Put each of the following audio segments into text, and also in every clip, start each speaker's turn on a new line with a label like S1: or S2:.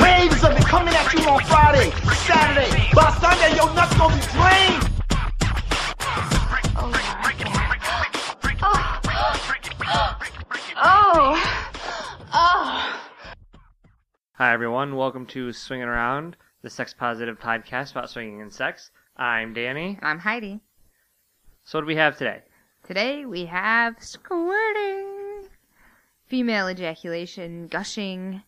S1: Waves of it coming at you on Friday, Saturday. By Sunday, your nuts gonna be drained.
S2: Oh, Oh. Oh.
S3: Hi, everyone. Welcome to Swinging Around, the sex positive podcast about swinging and sex. I'm Danny.
S4: I'm Heidi.
S3: So, what do we have today?
S4: Today we have squirting, female ejaculation, gushing,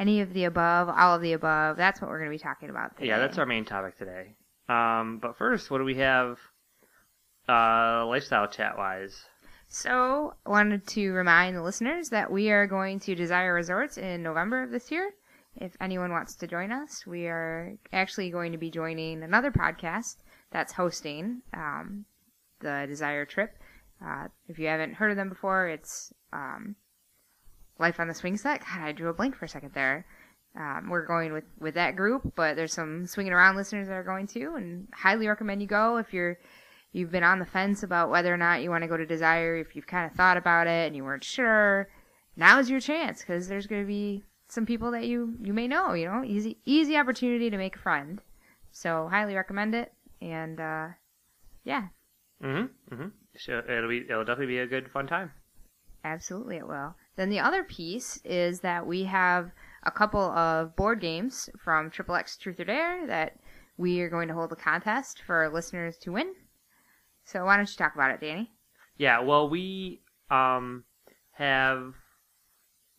S4: any of the above, all of the above. That's what we're going to be talking about today.
S3: Yeah, that's our main topic today. Um, but first, what do we have uh, lifestyle chat wise?
S4: So, I wanted to remind the listeners that we are going to Desire Resorts in November of this year. If anyone wants to join us, we are actually going to be joining another podcast that's hosting um, the Desire trip. Uh, if you haven't heard of them before, it's um, Life on the Swing Set. God, I drew a blank for a second there. Um, we're going with, with that group, but there's some swinging around listeners that are going too, and highly recommend you go if you're you've been on the fence about whether or not you want to go to Desire. If you've kind of thought about it and you weren't sure, now's your chance because there's going to be some people that you you may know. You know, easy easy opportunity to make a friend. So highly recommend it, and uh, yeah,
S3: Mm-hmm. Mm-hmm. So it'll be it'll definitely be a good fun time.
S4: Absolutely, it will. Then the other piece is that we have a couple of board games from Triple X Truth or Dare that we are going to hold a contest for our listeners to win. So why don't you talk about it, Danny?
S3: Yeah, well, we um have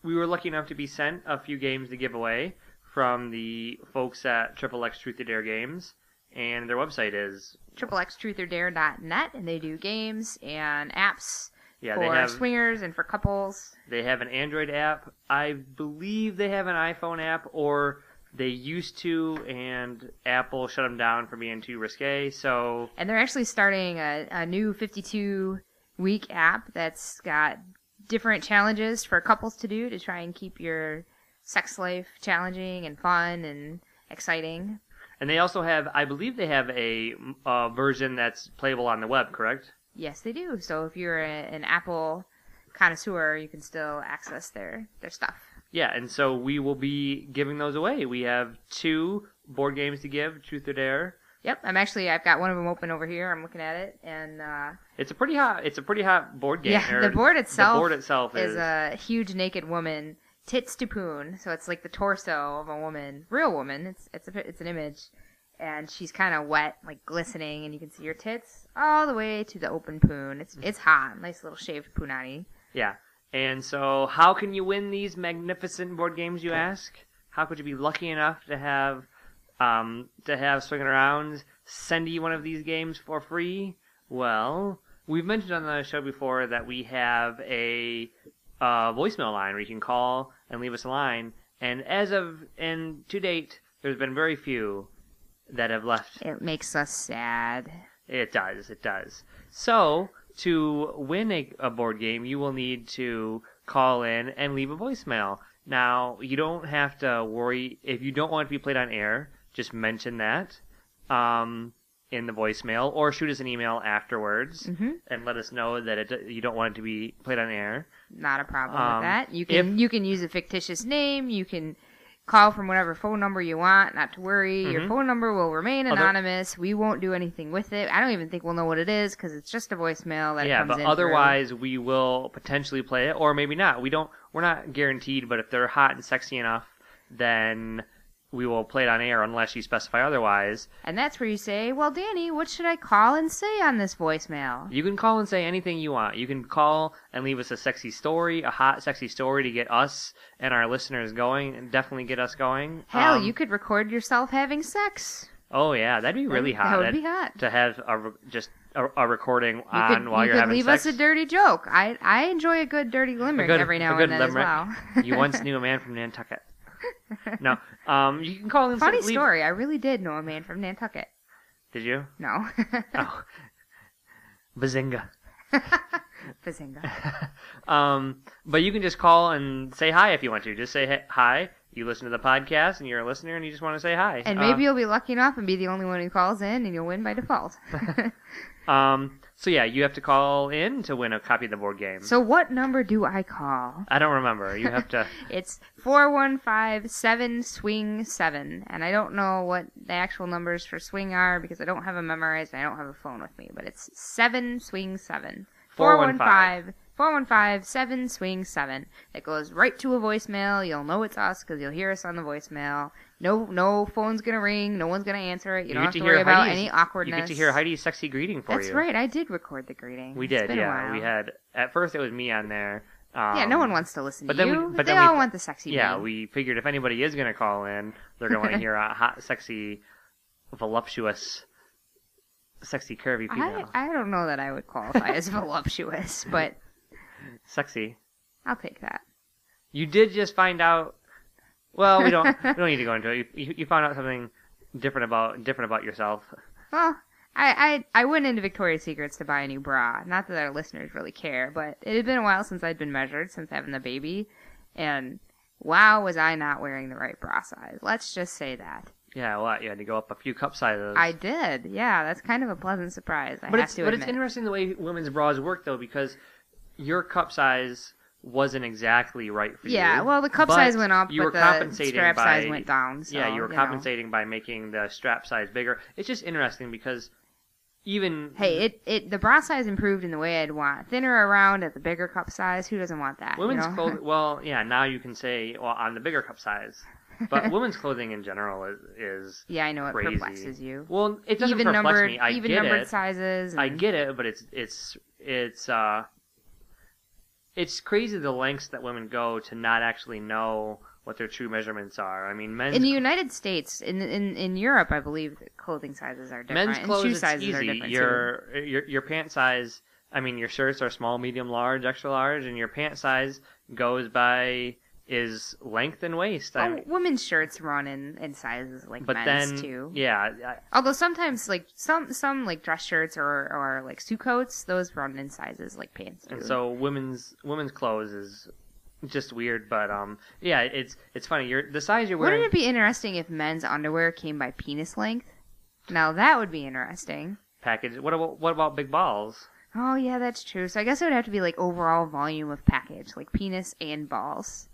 S3: we were lucky enough to be sent a few games to give away from the folks at Triple X Truth or Dare Games, and their website is
S4: triplextruthordare.net, and they do games and apps
S3: yeah
S4: for
S3: they have
S4: swingers and for couples.
S3: they have an Android app. I believe they have an iPhone app, or they used to, and Apple shut them down for being too risque. So
S4: And they're actually starting a, a new 52 week app that's got different challenges for couples to do to try and keep your sex life challenging and fun and exciting.
S3: And they also have, I believe they have a uh, version that's playable on the web, correct?
S4: Yes, they do. So if you're a, an Apple connoisseur, you can still access their, their stuff.
S3: Yeah, and so we will be giving those away. We have two board games to give, Truth or Dare.
S4: Yep, I'm actually I've got one of them open over here. I'm looking at it, and uh,
S3: It's a pretty hot. It's a pretty hot board game.
S4: yeah, the board itself
S3: The board itself is.
S4: is a huge naked woman, tits to poon. So it's like the torso of a woman, real woman. It's it's a it's an image, and she's kind of wet, like glistening, and you can see her tits all the way to the open poon. It's it's hot, nice little shaved punani.
S3: Yeah. And so, how can you win these magnificent board games? You ask. How could you be lucky enough to have um, to have swinging around send you one of these games for free? Well, we've mentioned on the show before that we have a uh, voicemail line where you can call and leave us a line. And as of and to date, there's been very few that have left
S4: It makes us sad.
S3: It does. It does. So, to win a, a board game, you will need to call in and leave a voicemail. Now, you don't have to worry if you don't want it to be played on air. Just mention that um, in the voicemail, or shoot us an email afterwards
S4: Mhm.
S3: and let us know that it, you don't want it to be played on air.
S4: Not a problem
S3: Um,
S4: with that. You can
S3: if-
S4: you can use a fictitious name. You can call from whatever phone number you want. Not to worry, your
S3: Mhm.
S4: phone number will remain
S3: Other-
S4: anonymous. we won't do anything with it. I don't even think we'll know what it is because it's just a voicemail that
S3: yeah,
S4: comes
S3: but
S4: through.
S3: otherwise we will potentially play it, or maybe not. We don't. We're not guaranteed, but if they're hot and sexy enough, then we will play it on air unless you specify otherwise.
S4: And that's where you say, "Well, Danny, what should I call and say on this voicemail?"
S3: You can call and say anything you want. You can call and leave us a sexy story, a hot, sexy story to get us and our listeners going, and definitely get us going.
S4: Hell,
S3: Um,
S4: you could record yourself having sex.
S3: Oh yeah, that'd be really hot.
S4: That would be hot.
S3: to have a just a, a recording
S4: You
S3: on
S4: could,
S3: while
S4: you
S3: are having
S4: leave
S3: sex.
S4: Leave us a dirty joke. I I enjoy a good dirty limerick
S3: good-
S4: every now and then
S3: limerick.
S4: as well.
S3: you once knew a man from Nantucket. No. Um, you can call in.
S4: Funny
S3: leave-
S4: story. I really did know a man from Nantucket.
S3: Did you?
S4: No.
S3: Oh, bazinga.
S4: Bazinga.
S3: Um, but you can just call and say hi if you want to. Just say hi-. You listen to the podcast and you're a listener and you just want to say hi.
S4: And
S3: Uh,
S4: maybe you'll be lucky enough and be the only one who calls in, and you'll win by default.
S3: Um, so yeah, you have to call in to win a copy of the board game.
S4: so, what number do I call?
S3: I don't remember. You have to.
S4: It's four one five seven swing seven, and I don't know what the actual numbers for swing are because I don't have them memorized and I don't have a phone with me. But it's seven swing seven.
S3: 415.
S4: 415 7 swing 7 that goes right to a voicemail. You'll know it's us because you'll hear us on the voicemail. No no phone's gonna ring. No one's gonna answer it. You, don't have
S3: to
S4: to
S3: hear
S4: worry about
S3: Heidi's-
S4: any awkwardness
S3: You get to hear Heidi's sexy greeting for
S4: that's
S3: you.
S4: That's right. I did record the greeting.
S3: We did, yeah. We had at first it was me on there. Um,
S4: yeah no one wants to listen
S3: but
S4: to
S3: then we-
S4: you
S3: but
S4: but
S3: then
S4: they
S3: we-
S4: all want the sexy
S3: Yeah, we figured if anybody is gonna call in, they're gonna want to hear a hot, sexy, voluptuous, sexy, curvy
S4: I. I don't know that I would qualify as voluptuous, but
S3: Sexy.
S4: I'll take that.
S3: You did just find out. Well, we don't. we don't need to go into it. You, you, you found out something different about different about yourself.
S4: Well, I, I I went into Victoria's Secrets to buy a new bra. Not that our listeners really care, but it had been a while since I'd been measured since having the baby, and wow, was I not wearing the right bra size. Let's just say that.
S3: Yeah, what? You had to go up a few cup sizes.
S4: I did. Yeah, that's kind of a pleasant surprise. I
S3: but
S4: have
S3: it's
S4: to
S3: but
S4: admit.
S3: it's interesting the way women's bras work though because your cup size wasn't exactly right for you.
S4: Yeah, well, the cup size went up,
S3: you
S4: but
S3: were
S4: the strap
S3: by,
S4: size went down. So,
S3: yeah, you were
S4: know.
S3: compensating by making the strap size bigger. It's just interesting because even
S4: Hey, it, it the bra size improved in the way I'd want. Thinner around at the bigger cup size. Who doesn't want that? you
S3: women's
S4: know?
S3: clothing. Well, yeah, now you can say well on the bigger cup size, but women's clothing in general is is
S4: yeah, I know it
S3: crazy.
S4: perplexes you.
S3: Well, it doesn't
S4: even
S3: perplex
S4: numbered,
S3: me. I
S4: even numbered
S3: it.
S4: sizes.
S3: I get it, but it's it's it's uh it's crazy the lengths that women go to not actually know what their true measurements are. I mean, men's
S4: In the United States, in in in Europe, I believe clothing sizes are different.
S3: men's
S4: and
S3: clothes
S4: shoe
S3: it's
S4: sizes are
S3: easy.
S4: different
S3: Your your your pant size. I mean, your shirts are small, medium, large, extra large, and your pant size goes by is length and waist.
S4: too.
S3: I
S4: Oh, women's shirts run in, in sizes like
S3: but
S4: men's
S3: then
S4: too.
S3: yeah, I-
S4: Although sometimes like some some like dress shirts or or like suit coats, those run in sizes like pants do.
S3: and so women's women's clothes is just weird. But um, yeah, it's it's funny. You're the size you're wearing.
S4: Wouldn't it be interesting if men's underwear came by penis length? Now that would be interesting.
S3: package. What about what about big balls?
S4: Oh yeah, that's true. So I guess it would have to be like overall volume of package, like penis and balls.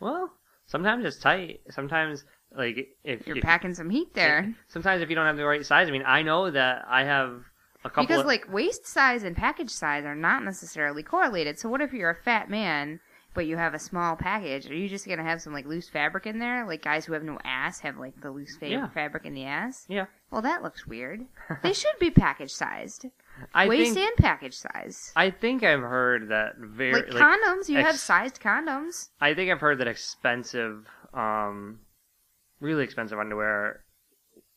S3: Well, sometimes it's tight. Sometimes like if
S4: You're
S3: if-
S4: packing some heat there.
S3: Sometimes if you don't have the right size, I mean, I know that I have a couple.
S4: Because
S3: of,
S4: like waist size and package size are not necessarily correlated. So what if you're a fat man but you have a small package? Are you just gonna have some like loose fabric in there? Like guys who have no ass have like the loose fa-
S3: Yeah.
S4: fabric in the ass?
S3: yeah,
S4: Well, that looks weird. they should be package sized,
S3: I
S4: waist
S3: think
S4: and package size.
S3: I think I've heard that very
S4: Like
S3: like,
S4: condoms, you have sized condoms.
S3: I think I've heard that expensive, um, really expensive underwear.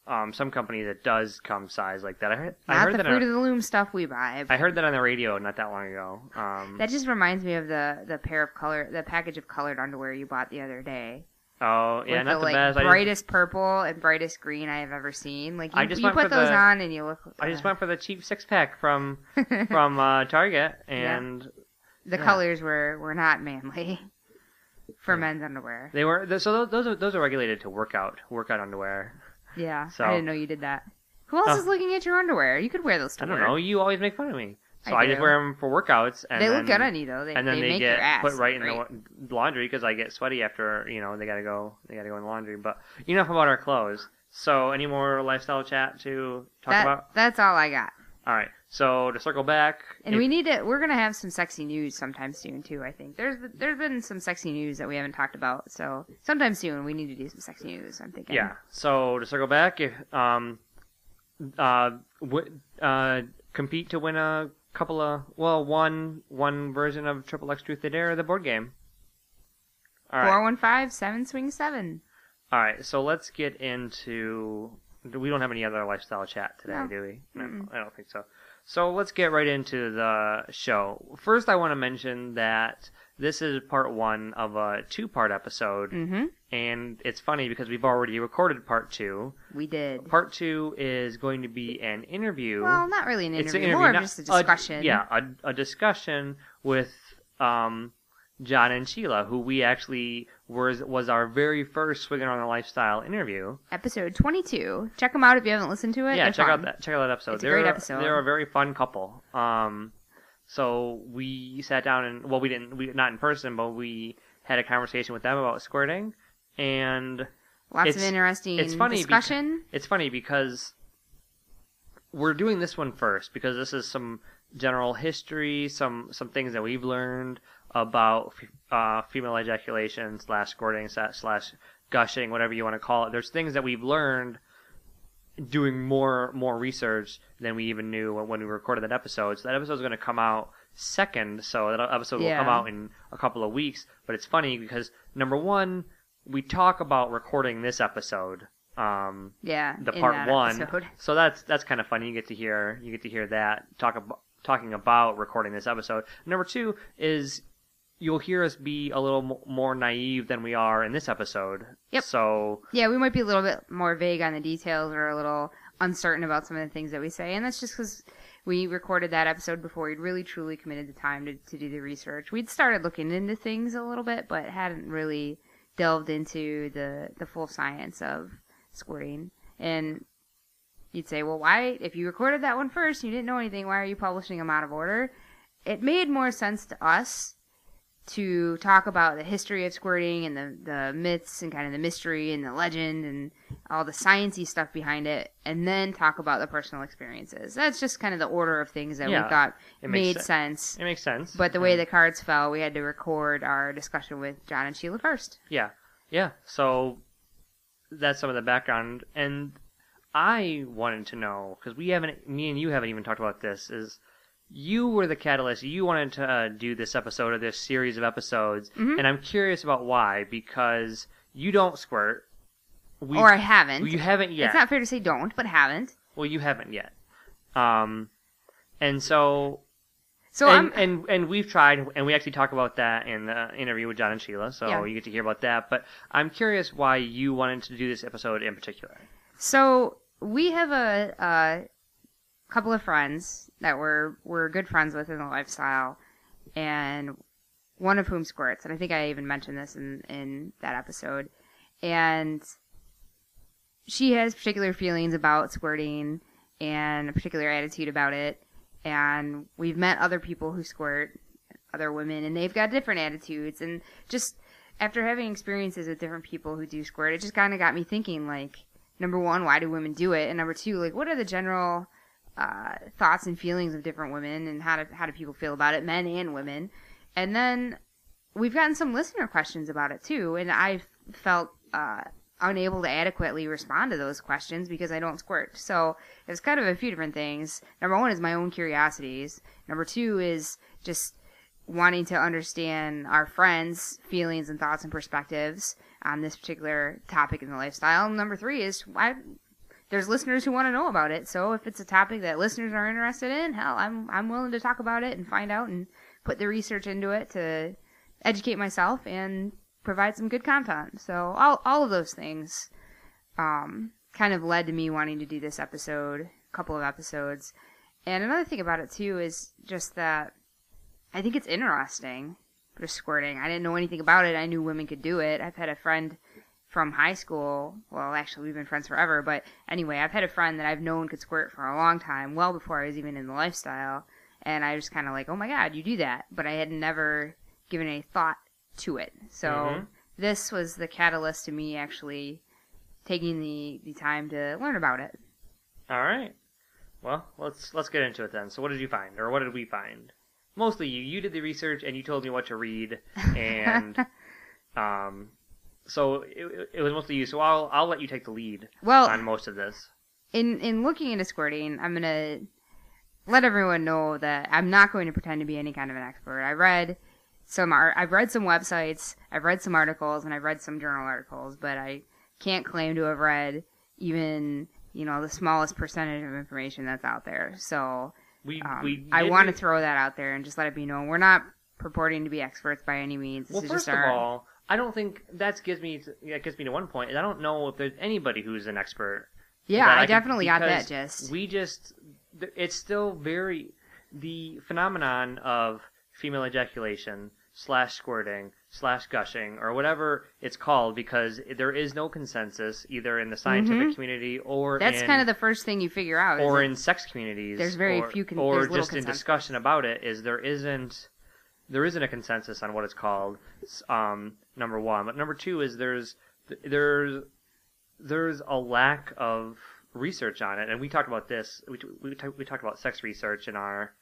S3: Um, some company that does come size like that. I heard. I
S4: Not
S3: heard
S4: the
S3: that.
S4: fruit
S3: on,
S4: of the loom stuff we buy.
S3: I heard that on the radio not that long ago. Um,
S4: That just reminds me of the the pair of color, the package of colored underwear you bought the other day.
S3: Oh yeah,
S4: with
S3: not
S4: the,
S3: the,
S4: like
S3: best. I just,
S4: brightest purple and brightest green I have ever seen. Like you,
S3: I just
S4: you put those
S3: the-
S4: on and you look.
S3: I just
S4: uh,
S3: went for the cheap six pack from from uh, Target, and
S4: the
S3: yeah.
S4: colors were were not manly for men's underwear.
S3: they were so those those are, those are regulated to workout workout underwear.
S4: Yeah,
S3: So-
S4: I didn't know you did that. Who else
S3: Oh.
S4: is looking at your underwear? You could wear those. To
S3: I don't
S4: work.
S3: know. You always make fun of me, so
S4: I
S3: I, just wear them for workouts. And
S4: They
S3: then,
S4: look good on you though. They,
S3: and then
S4: they,
S3: they,
S4: make
S3: get
S4: your ass
S3: put right in the laundry because I get sweaty after you know they gotta go they gotta go in the laundry. But enough about our clothes. So any more lifestyle chat to talk
S4: That,
S3: about?
S4: That's all I got.
S3: All right. So to circle back,
S4: And
S3: if-
S4: we need to. We're gonna have some sexy news sometime soon too. I think there's there's been some sexy news that we haven't talked about. So sometime soon we need to do some sexy news. I'm thinking.
S3: Yeah. So to circle back, if um, uh, w- uh, compete to win a couple of well, one one version of Triple X Truth or Dare, the board game. All right.
S4: Four one five seven swing seven.
S3: All right. So let's get into. We don't have any other lifestyle chat today,
S4: No.
S3: do we? No,
S4: Mm-mm.
S3: I don't think so. So let's get right into the show. First, I want to mention that this is part one of a two-part episode,
S4: Mm-hmm.
S3: and it's funny because we've already recorded part two.
S4: We did.
S3: Part two is going to be an interview.
S4: Well, not really an
S3: it's
S4: interview,
S3: an interview,
S4: more of
S3: not-
S4: just a discussion.
S3: yeah, a, a discussion with um, John and Sheila, who we actually was was our very first Swinging on the Lifestyle interview.
S4: Episode 22. Check them out if you haven't listened to it.
S3: yeah,
S4: They're
S3: check out that check out that episode.
S4: It's a
S3: they're,
S4: great episode.
S3: They're a very fun couple. Um, so we sat down and well, we didn't we not in person, but we had a conversation with them about squirting, and
S4: Lots
S3: it's-
S4: of interesting
S3: it's funny beca-
S4: discussion.
S3: it's funny because we're doing this one first because this is some general history, some some things that we've learned about uh, female ejaculation slash squirting slash gushing, whatever you want to call it. There's things that we've learned doing more more research than we even knew when, we recorded that episode. So that episode is going to come out second. So that episode will come out in a couple of weeks. But it's funny because number one, we talk about recording this episode. Um,
S4: yeah,
S3: the part one.
S4: episode.
S3: So that's that's kind of funny. You get to hear you get to hear that talk about talking about recording this episode. Number two is you'll hear us be a little mo- more naive than we are in this episode.
S4: Yep.
S3: So
S4: Yeah, we might be a little bit more vague on the details or a little uncertain about some of the things that we say, and that's just because we recorded that episode before we'd really truly committed the time to, to do the research. We'd started looking into things a little bit, but hadn't really delved into the the full science of squirting. And you'd say, well, why? If you recorded that one first, you didn't know anything. Why are you publishing them out of order? It made more sense to us to talk about the history of squirting and the, the myths and kind of the mystery and the legend and all the sciencey stuff behind it, and then talk about the personal experiences. That's just kind of the order of things that
S3: Yeah,
S4: we thought
S3: it
S4: made
S3: sen-
S4: sense.
S3: it makes sense.
S4: But the way
S3: And-
S4: the cards fell, we had to record our discussion with John and Sheila first.
S3: Yeah, yeah. So that's some of the background, and I wanted to know because we haven't, me and you haven't even talked about this. Is you were the catalyst? You wanted to uh, do this episode or this series of episodes,
S4: Mhm.
S3: and I'm curious about why because you don't squirt. We,
S4: or I haven't.
S3: You haven't yet.
S4: It's not fair to say don't, but haven't.
S3: Well, you haven't yet. Um, and so
S4: So
S3: and,
S4: I'm
S3: and and we've tried, and we actually talk about that in the interview with John and Sheila. So
S4: Yeah.
S3: you get to hear about that. But I'm curious why you wanted to do this episode in particular.
S4: So we have a, a couple of friends that we're we're good friends with in the lifestyle, and one of whom squirts, and I think I even mentioned this in in that episode, and she has particular feelings about squirting and a particular attitude about it, and we've met other people who squirt, other women, and they've got different attitudes, and just after having experiences with different people who do squirt, it just kind of got me thinking like number one, why do women do it? And number two, like, what are the general uh, thoughts and feelings of different women, and how do how do people feel about it, men and women? And then we've gotten some listener questions about it too, and I felt uh, unable to adequately respond to those questions because I don't squirt. So it's kind of a few different things. Number one is my own curiosities. Number two is just wanting to understand our friends' feelings and thoughts and perspectives on this particular topic in the lifestyle. Number three is why there's listeners who want to know about it. So if it's a topic that listeners are interested in, hell, I'm I'm willing to talk about it and find out and put the research into it to educate myself and provide some good content. So all all of those things um, kind of led to me wanting to do this episode, a couple of episodes. And another thing about it too is just that I think it's interesting. Just squirting. I didn't know anything about it. I knew women could do it. I've had a friend from high school. Well, actually, we've been friends forever. But anyway, I've had a friend that I've known could squirt for a long time, well before I was even in the lifestyle. And I was kind of like, oh my god, you do that. But I had never given any thought to it. So
S3: Mhm.
S4: this was the catalyst to me actually taking the, the time to learn about it.
S3: All right. Well, let's let's get into it then. So, what did you find, or what did we find? Mostly you. You did the research, and you told me what to read, and um, so it, it was mostly you. So I'll I'll let you take the lead
S4: Well,
S3: on most of this.
S4: in in looking into squirting, I'm gonna let everyone know that I'm not going to pretend to be any kind of an expert. I read some art, I've read some websites, I've read some articles, and I've read some journal articles, but I can't claim to have read even you know the smallest percentage of information that's out there. So
S3: We
S4: um,
S3: we
S4: I want to throw that out there and just let it be known we're not purporting to be experts by any means.
S3: Well,
S4: This is
S3: first
S4: just
S3: of all, I don't think that gives me that gets me to one point. I don't know if there's anybody who's an expert.
S4: yeah, I,
S3: could-
S4: definitely got that. Just
S3: we just it's still very the phenomenon of female ejaculation slash squirting slash gushing or whatever it's called because there is no consensus either in the scientific community or
S4: Mm-hmm. that's
S3: in,
S4: kind of the first thing you figure out.
S3: or in sex communities.
S4: There's very
S3: or,
S4: few con-
S3: or just in discussion about it is there isn't there isn't a consensus on what it's called. Um, number one, but number two is there's there's there's a lack of research on it, and we talked about this. We we, we talked about sex research in our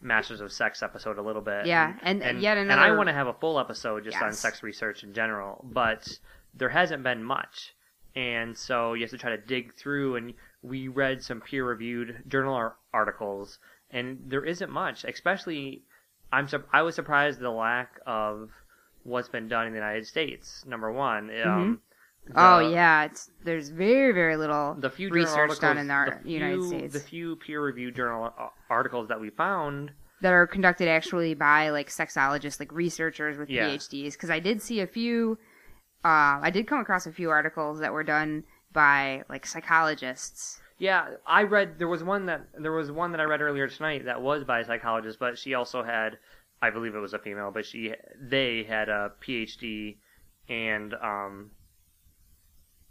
S3: Masters of Sex episode a little bit.
S4: Yeah, and and yet another.
S3: and I want to have a full episode just on sex research in general, but there hasn't been much, and so you have to try to dig through. And we read some peer-reviewed journal articles, and there isn't much. Especially, I'm I was surprised the lack of what's been done in the United States. Number one, um,
S4: oh
S3: the-
S4: yeah, it's there's very very little
S3: the few
S4: research done in our
S3: the
S4: United
S3: few-
S4: States
S3: The few peer-reviewed journal articles that we found
S4: that are conducted actually by like sexologists, like researchers with
S3: Yeah.
S4: PhDs. Because I did see a few, uh, I did come across a few articles that were done by like psychologists.
S3: Yeah, I read there was one that there was one that I read earlier tonight that was by a psychologist, but she also had, I believe it was a female, but she they had a PhD and um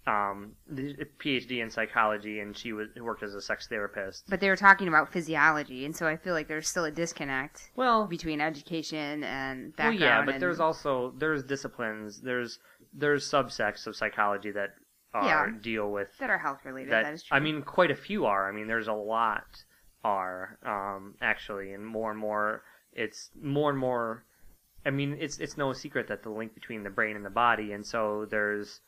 S3: um PhD in psychology, and she was worked as a sex therapist.
S4: But they were talking about physiology, and so I feel like there's still a disconnect
S3: Well,
S4: between education and
S3: well, yeah, but
S4: and-
S3: there's also there's disciplines, there's there's subsects of psychology that are
S4: Yeah.
S3: deal with
S4: that are health related.
S3: that,
S4: that is true.
S3: I mean, quite a few are. I mean, there's a lot are um, actually, and more and more. It's more and more. I mean, it's it's no secret that the link between the brain and the body, and so there's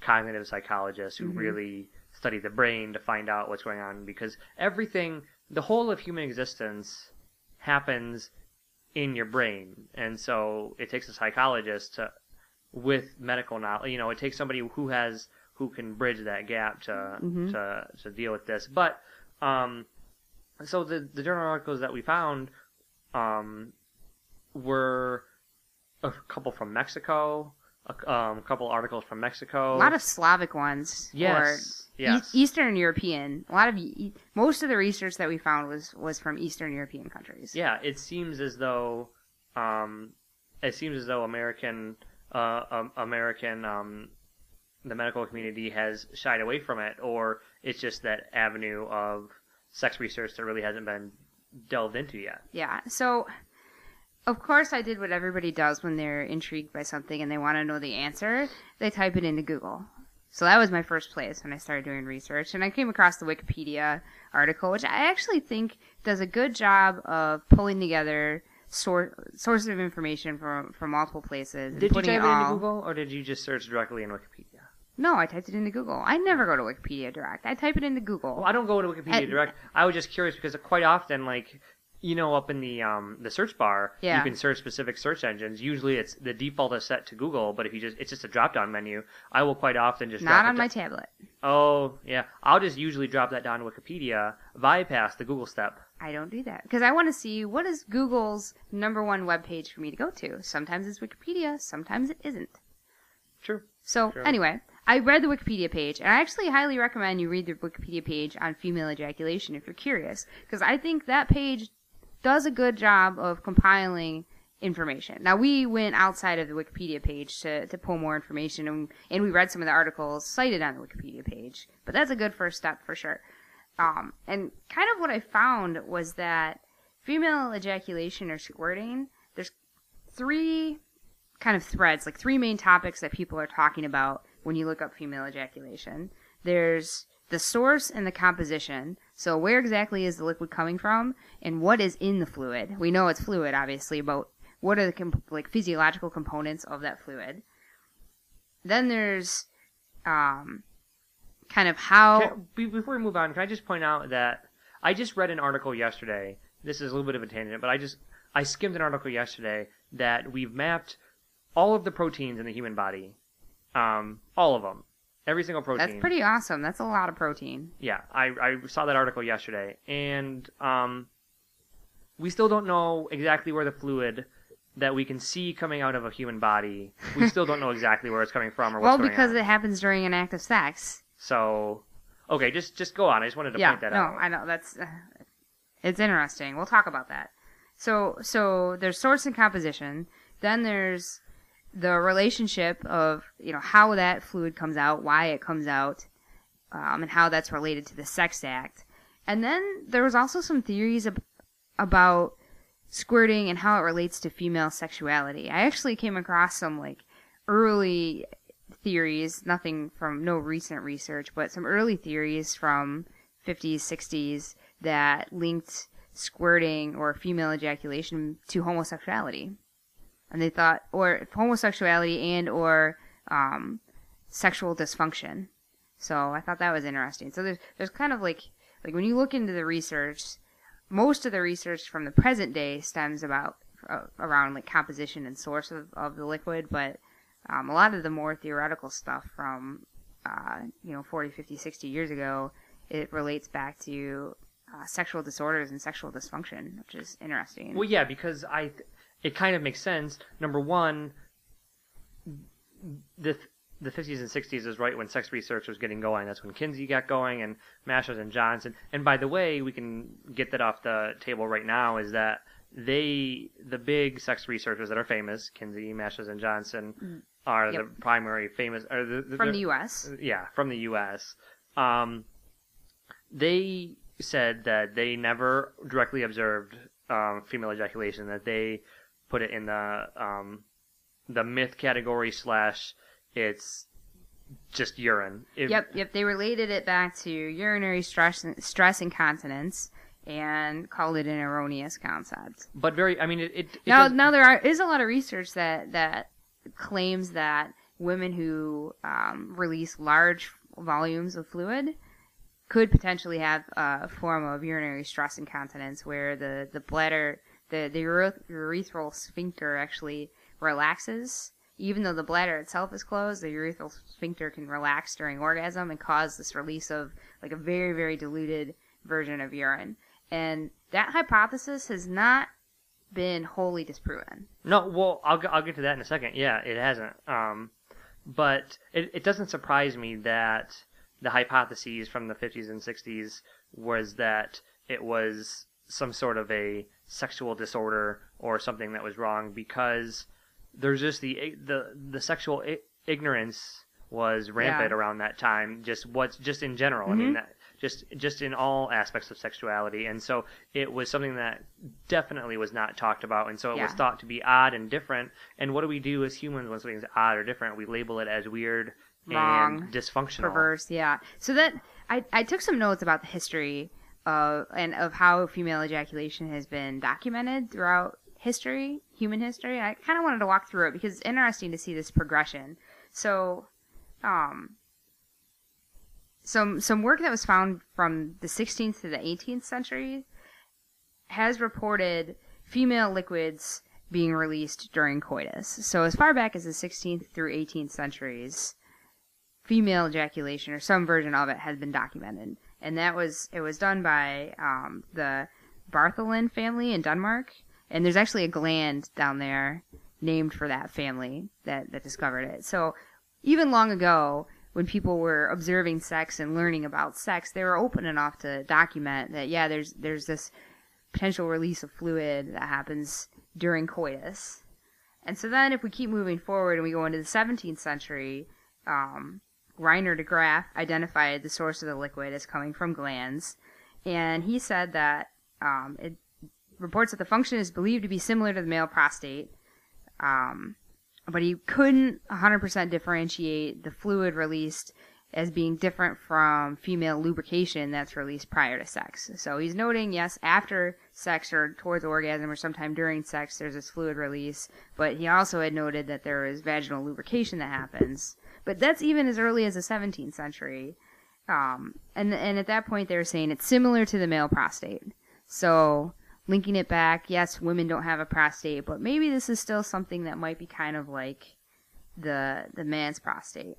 S3: cognitive psychologists who
S4: Mhm.
S3: really study the brain to find out what's going on because everything, the whole of human existence, happens in your brain, and so it takes a psychologist to, with medical knowledge, you know, it takes somebody who has who can bridge that gap to
S4: Mhm.
S3: to to deal with this. But um, so the the journal articles that we found um were a couple from Mexico, a um, couple articles from Mexico.
S4: a lot of Slavic ones.
S3: yes,
S4: Or
S3: yes.
S4: E- Eastern European. A lot of e- most of the research that we found was was from Eastern European countries.
S3: Yeah, it seems as though um, it seems as though American uh, um, American um, the medical community has shied away from it, or it's just that avenue of sex research that really hasn't been delved into yet.
S4: Yeah. So, of course, I did what everybody does when they're intrigued by something and they want to know the answer. They type it into Google. So that was my first place when I started doing research, and I came across the Wikipedia article, which I actually think does a good job of pulling together sor- sources of information from from multiple places. and
S3: Did you type
S4: it
S3: into Google, or did you just search directly in Wikipedia?
S4: No, I typed it into Google. I never go to Wikipedia Direct. I type it into Google.
S3: Well, I don't go to Wikipedia
S4: And-
S3: Direct. I was just curious because quite often, like you know, up in the um the search bar,
S4: Yeah.
S3: you can search specific search engines. Usually, it's the default is set to Google, but if you just it's just a drop down menu. I will quite often just
S4: Not
S3: drop
S4: on
S3: it
S4: my tablet.
S3: Oh yeah, I'll just usually drop that down to Wikipedia, bypass the Google step.
S4: I don't do that because I want to see what is Google's number one web page for me to go to. Sometimes it's Wikipedia, sometimes it isn't.
S3: True.
S4: So
S3: Sure.
S4: anyway, I read the Wikipedia page, and I actually highly recommend you read the Wikipedia page on female ejaculation if you're curious, because I think that page does a good job of compiling information. Now we went outside of the Wikipedia page to, to pull more information, and, and we read some of the articles cited on the Wikipedia page. But that's a good first step for sure. Um, and kind of what I found was that female ejaculation or squirting, there's three kind of threads, like three main topics that people are talking about when you look up female ejaculation. There's the source and the composition. So where exactly is the liquid coming from, and what is in the fluid? We know it's fluid, obviously, but what are the comp- like physiological components of that fluid? Then there's um, kind of how.
S3: Before we move on, can I just point out that I just read an article yesterday. This is a little bit of a tangent, but I just I skimmed an article yesterday that we've mapped all of the proteins in the human body, um, all of them, every single protein.
S4: That's pretty awesome. That's a lot of protein.
S3: Yeah, I, I saw that article yesterday, and um, we still don't know exactly where the fluid that we can see coming out of a human body. We still don't know exactly where it's coming from or what's
S4: well, because it happens during an act of sex.
S3: So, okay, just just go on. I just wanted to
S4: yeah,
S3: point that
S4: no,
S3: out.
S4: I know that's uh, it's interesting. We'll talk about that. So, so there's source and composition. Then there's the relationship of you know how that fluid comes out, why it comes out, um, and how that's related to the sex act. And then there was also some theories ab- about squirting and how it relates to female sexuality. I actually came across some like early theories, nothing from no recent research, but some early theories from 50s, 60s that linked squirting or female ejaculation to homosexuality. And they thought, or homosexuality and or um, sexual dysfunction. So I thought that was interesting. So there's there's kind of like like when you look into the research, most of the research from the present day stems about uh, around like composition and source of, of the liquid, but um, a lot of the more theoretical stuff from uh, you know 40, 50, 60 years ago, it relates back to uh, sexual disorders and sexual dysfunction, which is interesting.
S3: Well, yeah, because I, th- it kind of makes sense. Number one, the the 50s and 60s is right when sex research was getting going. That's when Kinsey got going and Masters and Johnson. And by the way, we can get that off the table right now. Is that they the big sex researchers that are famous, Kinsey, Masters, and Johnson, are
S4: Yep.
S3: the primary famous. Are the, the,
S4: from
S3: the-
S4: the U.S.
S3: yeah, from the U.S. Um, they said that they never directly observed um, female ejaculation. That they put it in the um, the myth category slash it's just urine. If-
S4: Yep, yep. They related it back to urinary stress, stress incontinence, and called it an erroneous concept.
S3: But very, I mean, it. it, it
S4: now,
S3: does-
S4: now there are, is a lot of research that that claims that women who um, release large volumes of fluid could potentially have a form of urinary stress incontinence, where the the bladder, the the urethral sphincter actually relaxes. Even though the bladder itself is closed, the urethral sphincter can relax during orgasm and cause this release of like a very very diluted version of urine. And that hypothesis has not been wholly disproven.
S3: No, well, I'll I'll get to that in a second. Yeah, it hasn't. Um, but it it doesn't surprise me that the hypotheses from the 50s and 60s was that it was some sort of a sexual disorder or something that was wrong because there's just the the the sexual I- ignorance was rampant
S4: Yeah.
S3: around that time. Just what's just in general. I mean mm-hmm. that just just in all aspects of sexuality and so it was something that definitely was not talked about and so it was thought to be odd and different and what do we do as humans when something's odd or different we label it as weird
S4: Wrong.
S3: and dysfunctional
S4: perverse yeah so that I, I took some notes about the history of and of how female ejaculation has been documented throughout history human history. I kind of wanted to walk through it because it's interesting to see this progression. So um some some work that was found from the 16th to the 18th century has reported female liquids being released during coitus. So as far back as the 16th through 18th centuries female ejaculation or some version of it has been documented and that was it was done by um, the bartholin family in denmark. And there's actually a gland down there named for that family that, that discovered it. So even long ago when people were observing sex and learning about sex they were open enough to document that yeah there's there's this potential release of fluid that happens during coitus. And so then if we keep moving forward and we go into the 17th century um, Reinier de Graaf identified the source of the liquid as coming from glands, and he said that um, it reports that the function is believed to be similar to the male prostate, um, but he couldn't 100% differentiate the fluid released as being different from female lubrication that's released prior to sex. So he's noting, yes, after sex or towards orgasm or sometime during sex, there's this fluid release, but he also had noted that there is vaginal lubrication that happens. But that's even as early as the 17th century. Um, and, and at that point, they were saying it's similar to the male prostate. So linking it back, yes, women don't have a prostate, but maybe this is still something that might be kind of like the the man's prostate.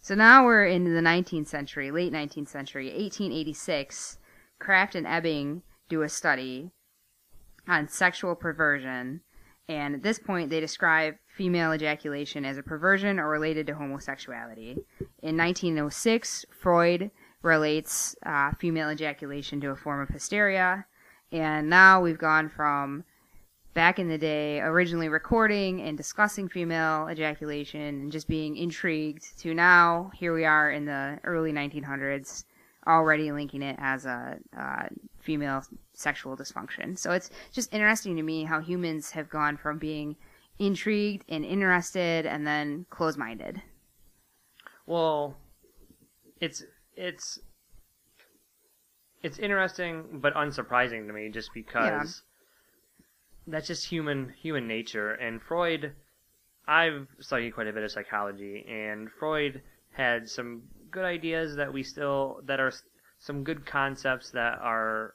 S4: So now we're into the 19th century, late 19th century, 1886. Kraft and Ebbing do a study on sexual perversion, And at this point, they describe female ejaculation as a perversion or related to homosexuality. In 1906, Freud relates uh, female ejaculation to a form of hysteria. And now we've gone from back in the day, originally recording and discussing female ejaculation and just being intrigued, to now, here we are in the early 1900s, already linking it as a uh, female sexual dysfunction. So it's just interesting to me how humans have gone from being intrigued and interested and then closed minded.
S3: Well, it's it's it's interesting but unsurprising to me just because that's just human human nature and Freud I've studied quite a bit of psychology and Freud had some good ideas that we still that are some good concepts that are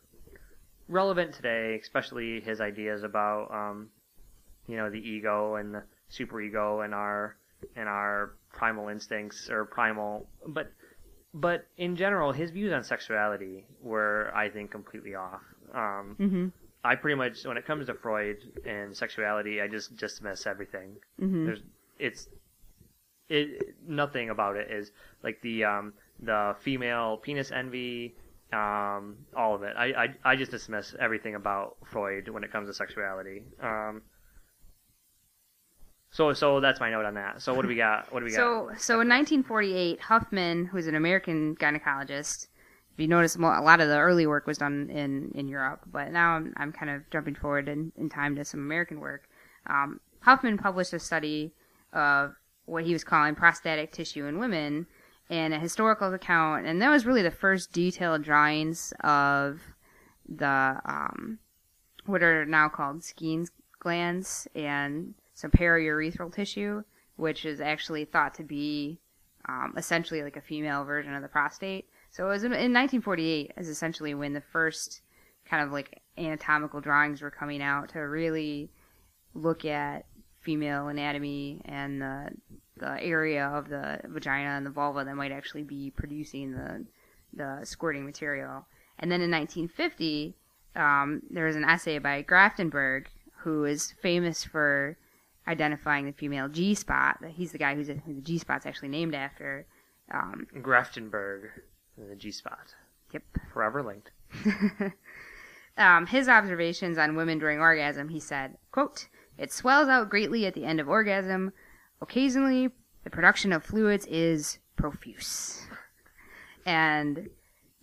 S3: relevant today, especially his ideas about um, you know the ego and the superego and our and our primal instincts or primal but but in general his views on sexuality were I think completely off. Um,
S4: Mm-hmm.
S3: I pretty much when it comes to Freud and sexuality, I just dismiss everything.
S4: Mm-hmm.
S3: There's it's it nothing about it is like the um the female penis envy um all of it. I I I just dismiss everything about Freud when it comes to sexuality. Um so so that's my note on that. So what do we got? What do we got?
S4: So, so in 1948, Huffman, who's an American gynecologist, if you notice, a lot of the early work was done in, in Europe, but now I'm, I'm kind of jumping forward in, in time to some American work. Um, Huffman published a study of what he was calling prostatic tissue in women and a historical account, and that was really the first detailed drawings of the um, what are now called Skene's glands and some paraurethral tissue, which is actually thought to be um, essentially like a female version of the prostate. So it was in, in 1948 is essentially when the first kind of like anatomical drawings were coming out to really look at female anatomy and the the area of the vagina and the vulva that might actually be producing the the squirting material. And then in 1950, um, there was an essay by Graftenberg, who is famous for identifying the female G spot. He's the guy who's who the G spot's actually named after. Um,
S3: Graftenberg, the G spot,
S4: yep.
S3: forever linked.
S4: um, his observations on women during orgasm, he said, quote, It swells out greatly at the end of orgasm. Occasionally, the production of fluids is profuse. And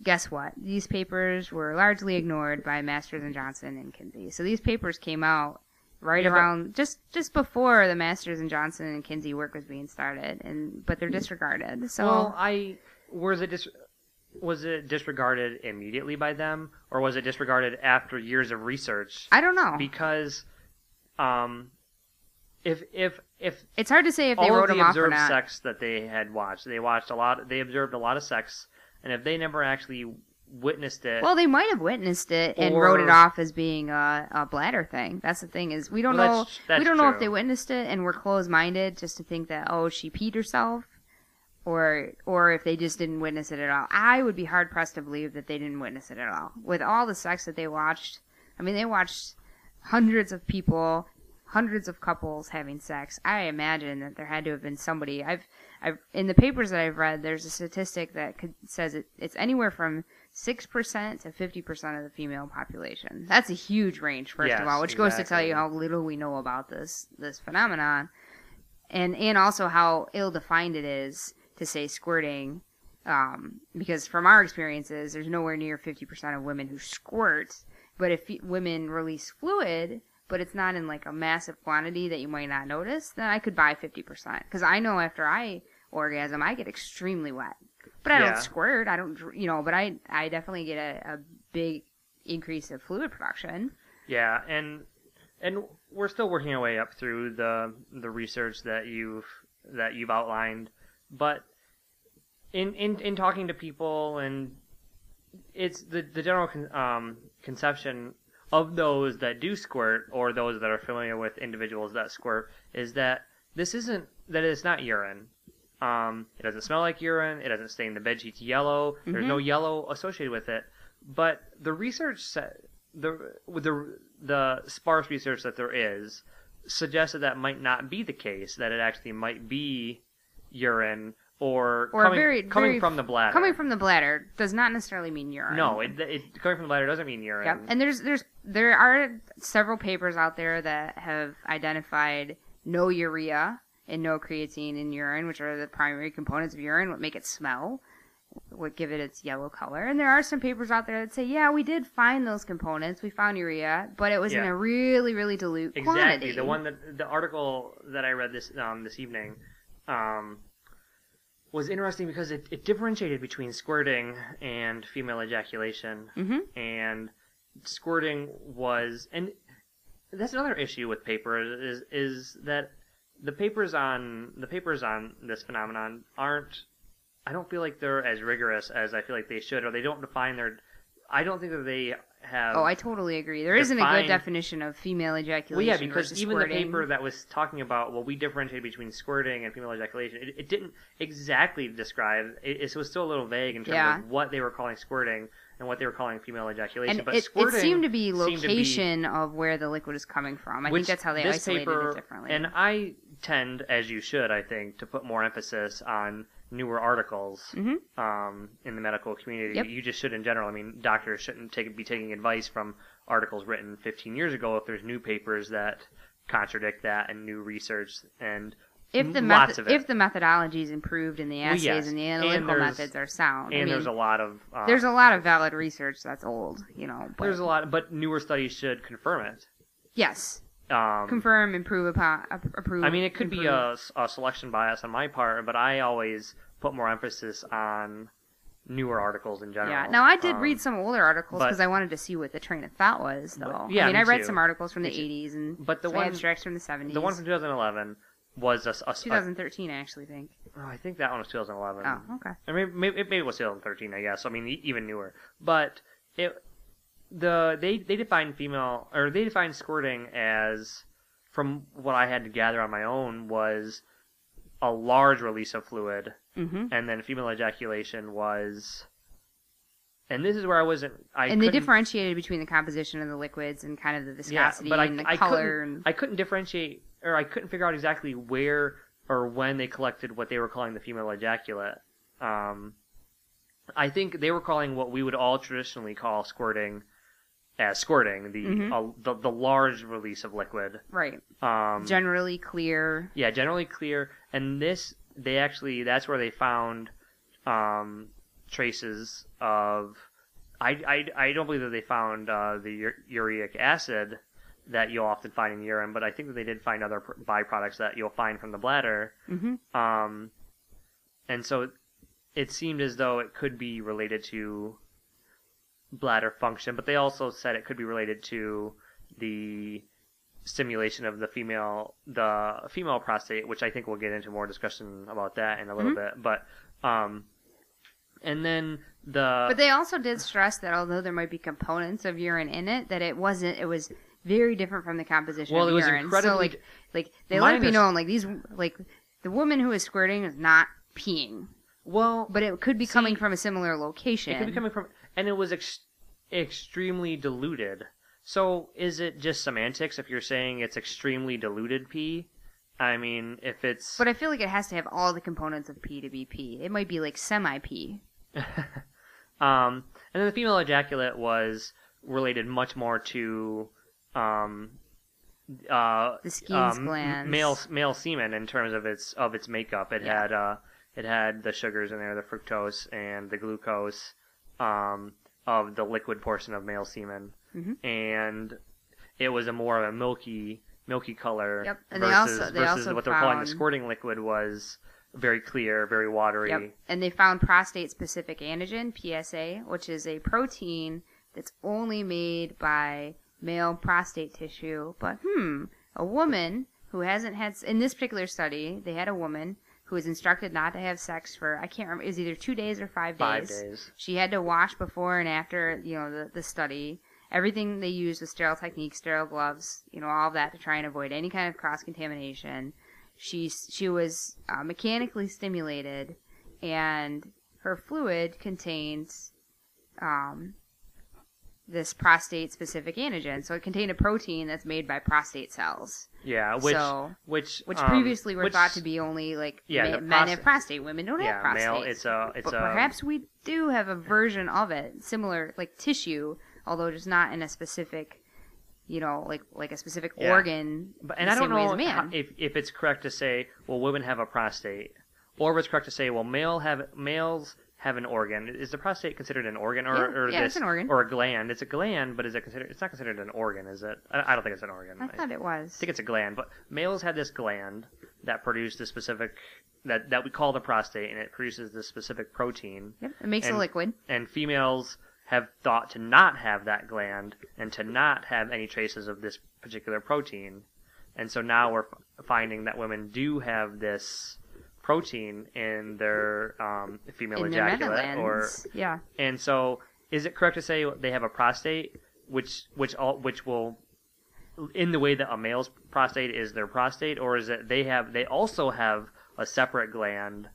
S4: guess what? These papers were largely ignored by Masters and Johnson and Kinsey. So these papers came out right
S3: Yeah,
S4: around just just before the Masters and Johnson and Kinsey work was being started, and but they're hmm. disregarded. So
S3: well, I was it dis- was it disregarded immediately by them, or was it disregarded after years of research?
S4: I don't know.
S3: Because, um, if if if
S4: it's hard to say if they wrote
S3: of
S4: them
S3: the
S4: off or
S3: observed
S4: not.
S3: sex that they had watched, they watched a lot. They observed a lot of sex, and if they never actually witnessed it,
S4: Well, they might have witnessed it and
S3: Or-
S4: wrote it off as being a, a bladder thing. That's the thing is we don't
S3: Well,
S4: know
S3: that's- that's
S4: we don't know if they witnessed it and were closed minded just to think that oh she peed herself, or or if they just didn't witness it at all. I would be hard pressed to believe that they didn't witness it at all. With all the sex that they watched, I mean they watched hundreds of people, hundreds of couples having sex. I imagine that there had to have been somebody. I've I've in the papers that I've read, there's a statistic that could, says it, it's anywhere from six percent to fifty percent of the female population. That's a huge range, first of all, which goes to tell you how little we know about this this phenomenon, and and also how ill defined it is to say squirting. Um, because from our experiences, there's nowhere near 50% of women who squirt. But if women release fluid, but it's not in like a massive quantity that you might not notice, then I could buy 50%. Because I know after I orgasm, I get extremely wet. But I
S3: Yeah.
S4: don't squirt. I don't, you know, but I, I definitely get a, a big increase of fluid production.
S3: Yeah, and and we're still working our way up through the the research that you've that you've outlined, but in in in talking to people and it's the the general um, conception of those that do squirt or those that are familiar with individuals that squirt is that this isn't that it's not urine. Um, it doesn't smell like urine. It doesn't stain the bed sheets yellow. There's no yellow associated with it. But the research the the the sparse research that there is suggests that that might not be the case. That it actually might be urine or,
S4: Or
S3: coming,
S4: very
S3: coming
S4: very-
S3: from the bladder.
S4: Coming from the bladder does not necessarily mean urine.
S3: no, it, it coming from the bladder doesn't mean urine.
S4: Yep. And there's there's there are several papers out there that have identified no urea and no creatine in urine, which are the primary components of urine, what make it smell, what give it its yellow color. And there are some papers out there that say, yeah, we did find those components. We found urea, but it was in a really, really dilute
S3: Exactly.
S4: quantity.
S3: The one that the article that I read this um, this evening um, was interesting because it, it differentiated between squirting and female ejaculation,
S4: Mhm.
S3: and squirting was and that's another issue with paper is is that the papers on the papers on this phenomenon aren't I don't feel like they're as rigorous as I feel like they should or they don't define their I don't think that they have
S4: Oh, I totally agree. There isn't a good definition of female ejaculation.
S3: well, yeah, because even
S4: squirting.
S3: the paper that was talking about, well, we differentiate between squirting and female ejaculation, it, it didn't exactly describe. It, it was still a little vague in terms
S4: Yeah.
S3: of what they were calling squirting and what they were calling female ejaculation.
S4: and
S3: but
S4: it, it
S3: squirting
S4: seemed to be
S3: seemed to be-
S4: location of where the liquid is coming from. I think that's how they isolated
S3: paper,
S4: it differently.
S3: And I tend, as you should, I think, to put more emphasis on newer articles
S4: Mhm.
S3: um, in the medical community.
S4: Yep.
S3: You just should in general. I mean, doctors shouldn't take, be taking advice from articles written 15 years ago if there's new papers that contradict that and new research and
S4: if the
S3: lots
S4: method,
S3: of it.
S4: if the methodology is improved and the
S3: Well,
S4: assays
S3: yes.
S4: and the analytical
S3: there's-
S4: methods are sound,
S3: and
S4: I mean,
S3: there's a lot of uh,
S4: there's a lot of valid research that's old, you know. But
S3: there's a lot, but newer studies should confirm it.
S4: yes,
S3: Um,
S4: confirm, improve upon, approve.
S3: I mean, it could be a, a selection bias on my part, but I always put more emphasis on newer articles in general.
S4: Yeah. Now I did
S3: Um,
S4: read some older articles because I wanted to see what the train of thought was, though.
S3: yeah,
S4: I mean,
S3: me
S4: I read
S3: too.
S4: some articles from the
S3: Me too.
S4: 80s and
S3: But the one-
S4: abstracts from the 70s.
S3: The one from 2011 was a, a, a
S4: 2013, I actually think.
S3: oh, I think that one was 2011.
S4: Oh, okay.
S3: I mean, maybe, maybe it was 2013, I guess. I mean, even newer. But it, the they they define female or they define squirting as, from what I had to gather on my own, was a large release of fluid,
S4: hmm
S3: and then female ejaculation was. And this is where I wasn't. I
S4: And they differentiated between the composition of the liquids and kind of the viscosity
S3: but I,
S4: and the
S3: I
S4: color.
S3: couldn't,
S4: And,
S3: I couldn't differentiate, or I couldn't figure out exactly where or when they collected what they were calling the female ejaculate. Um, I think they were calling what we would all traditionally call squirting as squirting, the
S4: Mhm.
S3: uh, the, the large release of liquid.
S4: right.
S3: Um,
S4: Generally clear.
S3: yeah, generally clear. And this, they actually, that's where they found um, traces of. I, I, I don't believe that they found uh, the ur- uric acid that you'll often find in urine, but I think that they did find other pr- byproducts that you'll find from the bladder.
S4: hmm
S3: Um, and so it seemed as though it could be related to bladder function, but they also said it could be related to the stimulation of the female the female prostate, which I think we'll get into more discussion about that in a little bit. But um, and then the
S4: But they also did stress that although there might be components of urine in it, that it wasn't. It was very different from the composition
S3: Well,
S4: of
S3: it was
S4: urine.
S3: incredibly
S4: so like, like they
S3: My
S4: let it be known, like these, like the woman who is squirting is not peeing,
S3: well,
S4: but it could be
S3: See,
S4: coming from a similar location.
S3: It could be coming from, and it was ex- extremely diluted. So is it just semantics if you're saying it's extremely diluted pee? I mean, if it's
S4: But I feel like it has to have all the components of pee to be pee. It might be like semi pee.
S3: um, and then the female ejaculate was related much more to um, uh,
S4: The Skene's
S3: um,
S4: glands.
S3: male male semen in terms of its of its makeup. It
S4: Yeah.
S3: had uh, it had the sugars in there, the fructose and the glucose um, of the liquid portion of male semen,
S4: Mhm.
S3: and it was a more of a milky milky color.
S4: Yep, and they
S3: versus,
S4: also- they
S3: versus
S4: also
S3: what they're calling the
S4: found-
S3: squirting liquid was very clear, very watery.
S4: Yep. And they found prostate specific antigen, PSA, which is a protein that's only made by male prostate tissue. But hmm, a woman who hasn't had in this particular study, they had a woman who was instructed not to have sex for I can't remember it was either 2 days or 5 days.
S3: Five days.
S4: She had to wash before and after, you know, the the study. Everything they used was sterile techniques, sterile gloves, you know, all of that to try and avoid any kind of cross contamination. She she was uh, mechanically stimulated, and her fluid contained um, this prostate specific antigen. So it contained a protein that's made by prostate cells,
S3: Yeah, which
S4: So-
S3: which
S4: which
S3: um,
S4: previously were
S3: which-
S4: thought to be only like
S3: Yeah,
S4: ma- men have prostate, women don't
S3: yeah
S4: have prostate.
S3: male. It's a it's
S4: but
S3: a
S4: perhaps we do have a version of it, similar like tissue, although just not in a specific, you know, like like a specific
S3: Yeah.
S4: organ.
S3: But, and I don't
S4: same way as
S3: know how- if if it's correct to say well women have a prostate, or if it's correct to say well male have males have an organ. Is the prostate considered an organ or,
S4: Yeah,
S3: or
S4: yeah,
S3: this
S4: it's an organ.
S3: or a gland? It's a gland, but is it considered? It's not considered an organ, is it? I, I don't think it's an organ.
S4: I thought it was.
S3: I think it's a gland, but males have this gland that produces this specific that that we call the prostate, and it produces this specific protein.
S4: Yep, it makes
S3: and-
S4: a liquid.
S3: And females have thought to not have that gland and to not have any traces of this particular protein. And so now we're finding that women do have this protein in their um, female
S4: in
S3: ejaculate, or
S4: yeah.
S3: and so is it correct to say they have a prostate, which which all which will in the way that a male's prostate is their prostate, or is it they have they also have a separate gland,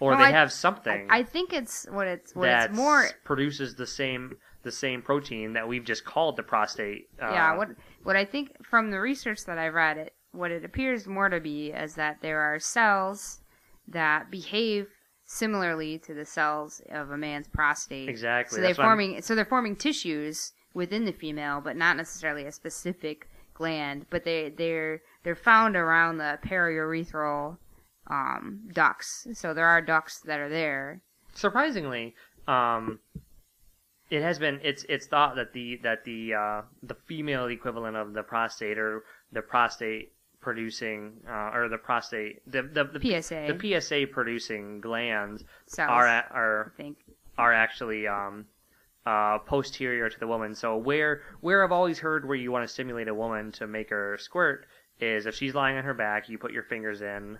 S3: or
S4: No,
S3: they
S4: I-
S3: have something
S4: I, I think it's what it's what
S3: that
S4: it's more.
S3: produces the same the same protein that we've just called the prostate. Uh,
S4: yeah, what what I think from the research that I've read, it what it appears more to be is that there are cells that behave similarly to the cells of a man's prostate.
S3: Exactly,
S4: So they're
S3: that's what I'm-
S4: forming so they're forming tissues within the female, but not necessarily a specific gland. But they they're they're found around the periurethral um, ducts. So there are ducts that are there.
S3: surprisingly, um, it has been it's it's thought that the that the uh, the female equivalent of the prostate or the prostate producing uh, or the prostate the the, the
S4: PSA.
S3: the PSA producing glands
S4: Cells,
S3: are are
S4: I think.
S3: are actually um, uh, posterior to the woman. So where where I've always heard where you want to stimulate a woman to make her squirt is if she's lying on her back, you put your fingers in,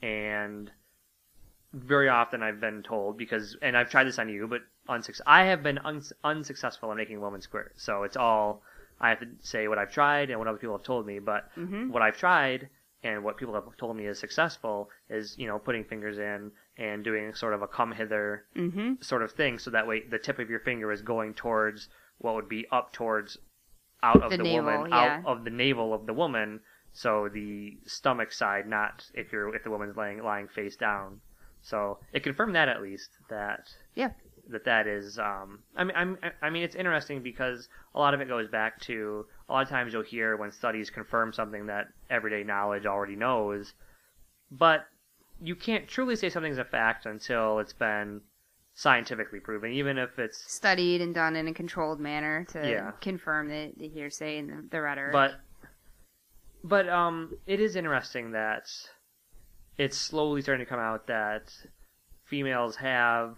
S3: and very often I've been told because and I've tried this on you, but unsuccess. I have been uns- unsuccessful in making a woman squirt. So it's all I have to say what I've tried and what other people have told me. But
S4: Mhm.
S3: what I've tried and what people have told me is successful is you know putting fingers in and doing sort of a come hither
S4: Mm-hmm.
S3: sort of thing so that way the tip of your finger is going towards what would be up towards out of
S4: The
S3: the,
S4: navel,
S3: woman
S4: yeah.
S3: out of the navel of the woman so the stomach side not if you're if the woman's laying lying face down so it confirmed that at least that
S4: Yeah.
S3: That that is um I mean I'm, I mean it's interesting because a lot of it goes back to a lot of times you'll hear when studies confirm something that everyday knowledge already knows but you can't truly say something's a fact until it's been scientifically proven even if it's
S4: studied and done in a controlled manner to
S3: Yeah.
S4: confirm the, the hearsay and the, the rhetoric.
S3: but but um it is interesting that it's slowly starting to come out that females have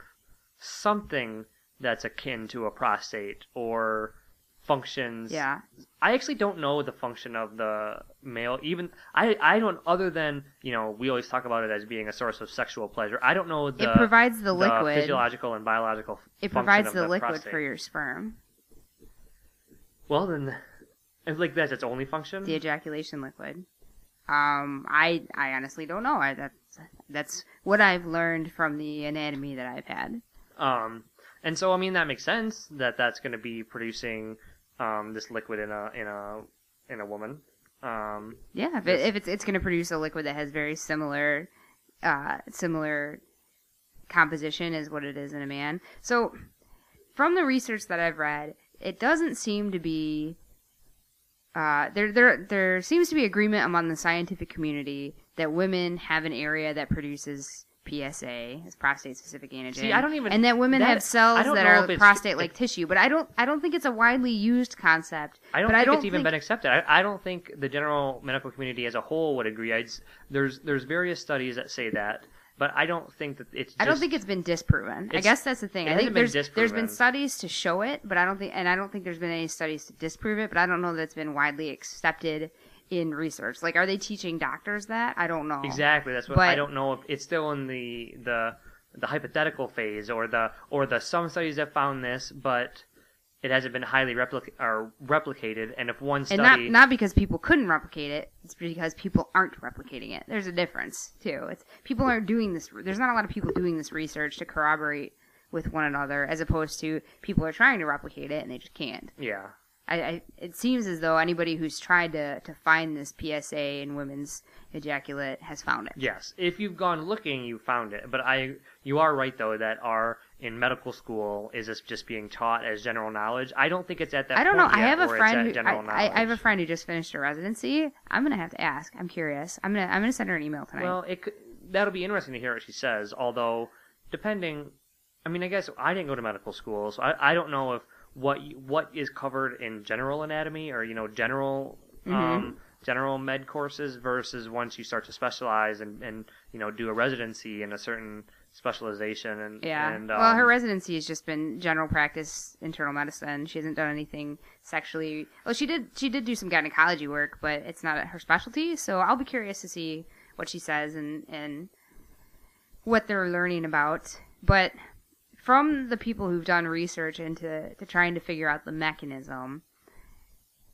S3: something that's akin to a prostate or functions
S4: yeah,
S3: I actually don't know the function of the male. Even I, I don't. Other than you know, we always talk about it as being a source of sexual pleasure. I don't know the
S4: it provides the liquid.
S3: physiological and biological.
S4: it
S3: function
S4: provides
S3: of
S4: the, liquid
S3: prostate.
S4: for your sperm,
S3: Well, then, if like that's its only function.
S4: the ejaculation liquid. Um, I I honestly don't know. I, that's that's what I've learned from the anatomy that I've had.
S3: Um, and so I mean that makes sense that that's going to be producing um this liquid in a in a in a woman. Um,
S4: Yeah, if, it, if it's it's going to produce a liquid that has very similar, uh, similar composition as what it is in a man. So, from the research that I've read, it doesn't seem to be. Uh, there, there, there seems to be agreement among the scientific community that women have an area that produces PSA, is prostate-specific antigen.
S3: See, I don't even-
S4: and that women
S3: that-
S4: have cells that are prostate-like tissue. But I don't, I don't think it's a widely used concept.
S3: I don't think
S4: I don't
S3: it's even been accepted. I, I don't think the general medical community as a whole would agree. I'd, there's there's various studies that say that, but I don't think that it's. Just,
S4: I don't think it's been disproven. I guess that's the thing. I think
S3: hasn't been
S4: there's there's been studies to show it, but I don't think, and I don't think there's been any studies to disprove it. But I don't know that it's been widely accepted in research. Like, are they teaching doctors that? I don't know.
S3: exactly. That's what I don't know if it's still in the the the hypothetical phase or the or the some studies have found this, but it hasn't been highly replic- or replicated. And if one
S4: And
S3: study,
S4: not not because people couldn't replicate it. It's because people aren't replicating it. There's a difference too. It's people aren't doing this. There's not a lot of people doing this research to corroborate with one another, as opposed to people are trying to replicate it and they just can't.
S3: Yeah.
S4: I, I it seems as though anybody who's tried to to find this PSA in women's ejaculate has found it.
S3: Yes, if you've gone looking, you found it. But I, you are right though that our in medical school is this just being taught as general knowledge? I don't think it's at that.
S4: I don't know. I have a friend who I, I, I have a friend who just finished a residency. I'm gonna have to ask. I'm curious. I'm gonna I'm gonna send her an email tonight.
S3: Well, it that'll be interesting to hear what she says. Although, depending, I mean, I guess I didn't go to medical school, so I, I don't know if what what is covered in general anatomy or you know general
S4: Mm-hmm.
S3: um, general med courses versus once you start to specialize and and you know do a residency in a certain specialization and
S4: yeah.
S3: and
S4: well, her
S3: um,
S4: residency has just been general practice, internal medicine. She hasn't done anything sexually. Well, she did. She did do some gynecology work, but it's not her specialty. So I'll be curious to see what she says and and what they're learning about. But from the people who've done research into to trying to figure out the mechanism,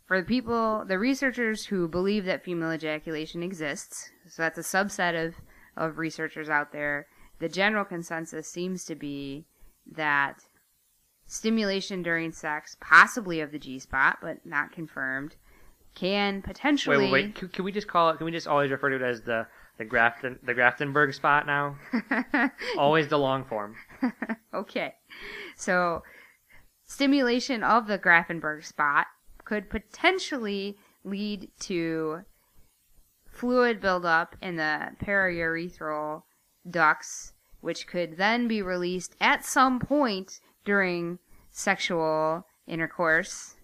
S4: for the people, the researchers who believe that female ejaculation exists, so that's a subset of, of researchers out there, the general consensus seems to be that stimulation during sex, possibly of the G spot, but not confirmed, can potentially.
S3: wait wait wait can, can we just call it can we just always refer to it as the the Grafton the Graftenberg spot now always the long form
S4: okay. So, stimulation of the Grafenberg spot could potentially lead to fluid buildup in the paraurethral ducts, which could then be released at some point during sexual intercourse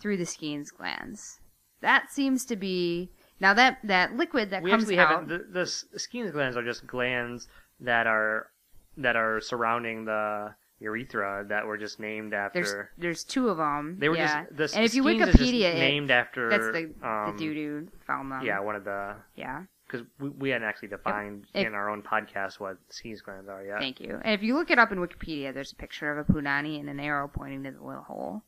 S4: through the Skene's glands. That seems to be now that that liquid that
S3: we
S4: comes
S3: actually
S4: out.
S3: haven't. The, the Skene's glands are just glands that are that are surrounding the urethra that were just named after.
S4: There's there's two of them.
S3: they were
S4: yeah.
S3: just the
S4: and if you
S3: Skene's is just
S4: Wikipedia it,
S3: named after.
S4: that's the
S3: um,
S4: the dude who found them.
S3: Yeah, one of the
S4: Yeah.
S3: because we, we hadn't actually defined
S4: If-
S3: in our own podcast what Skene's glands are yet.
S4: Thank you. And if you look it up in Wikipedia, there's a picture of a punani and an arrow pointing to the little hole.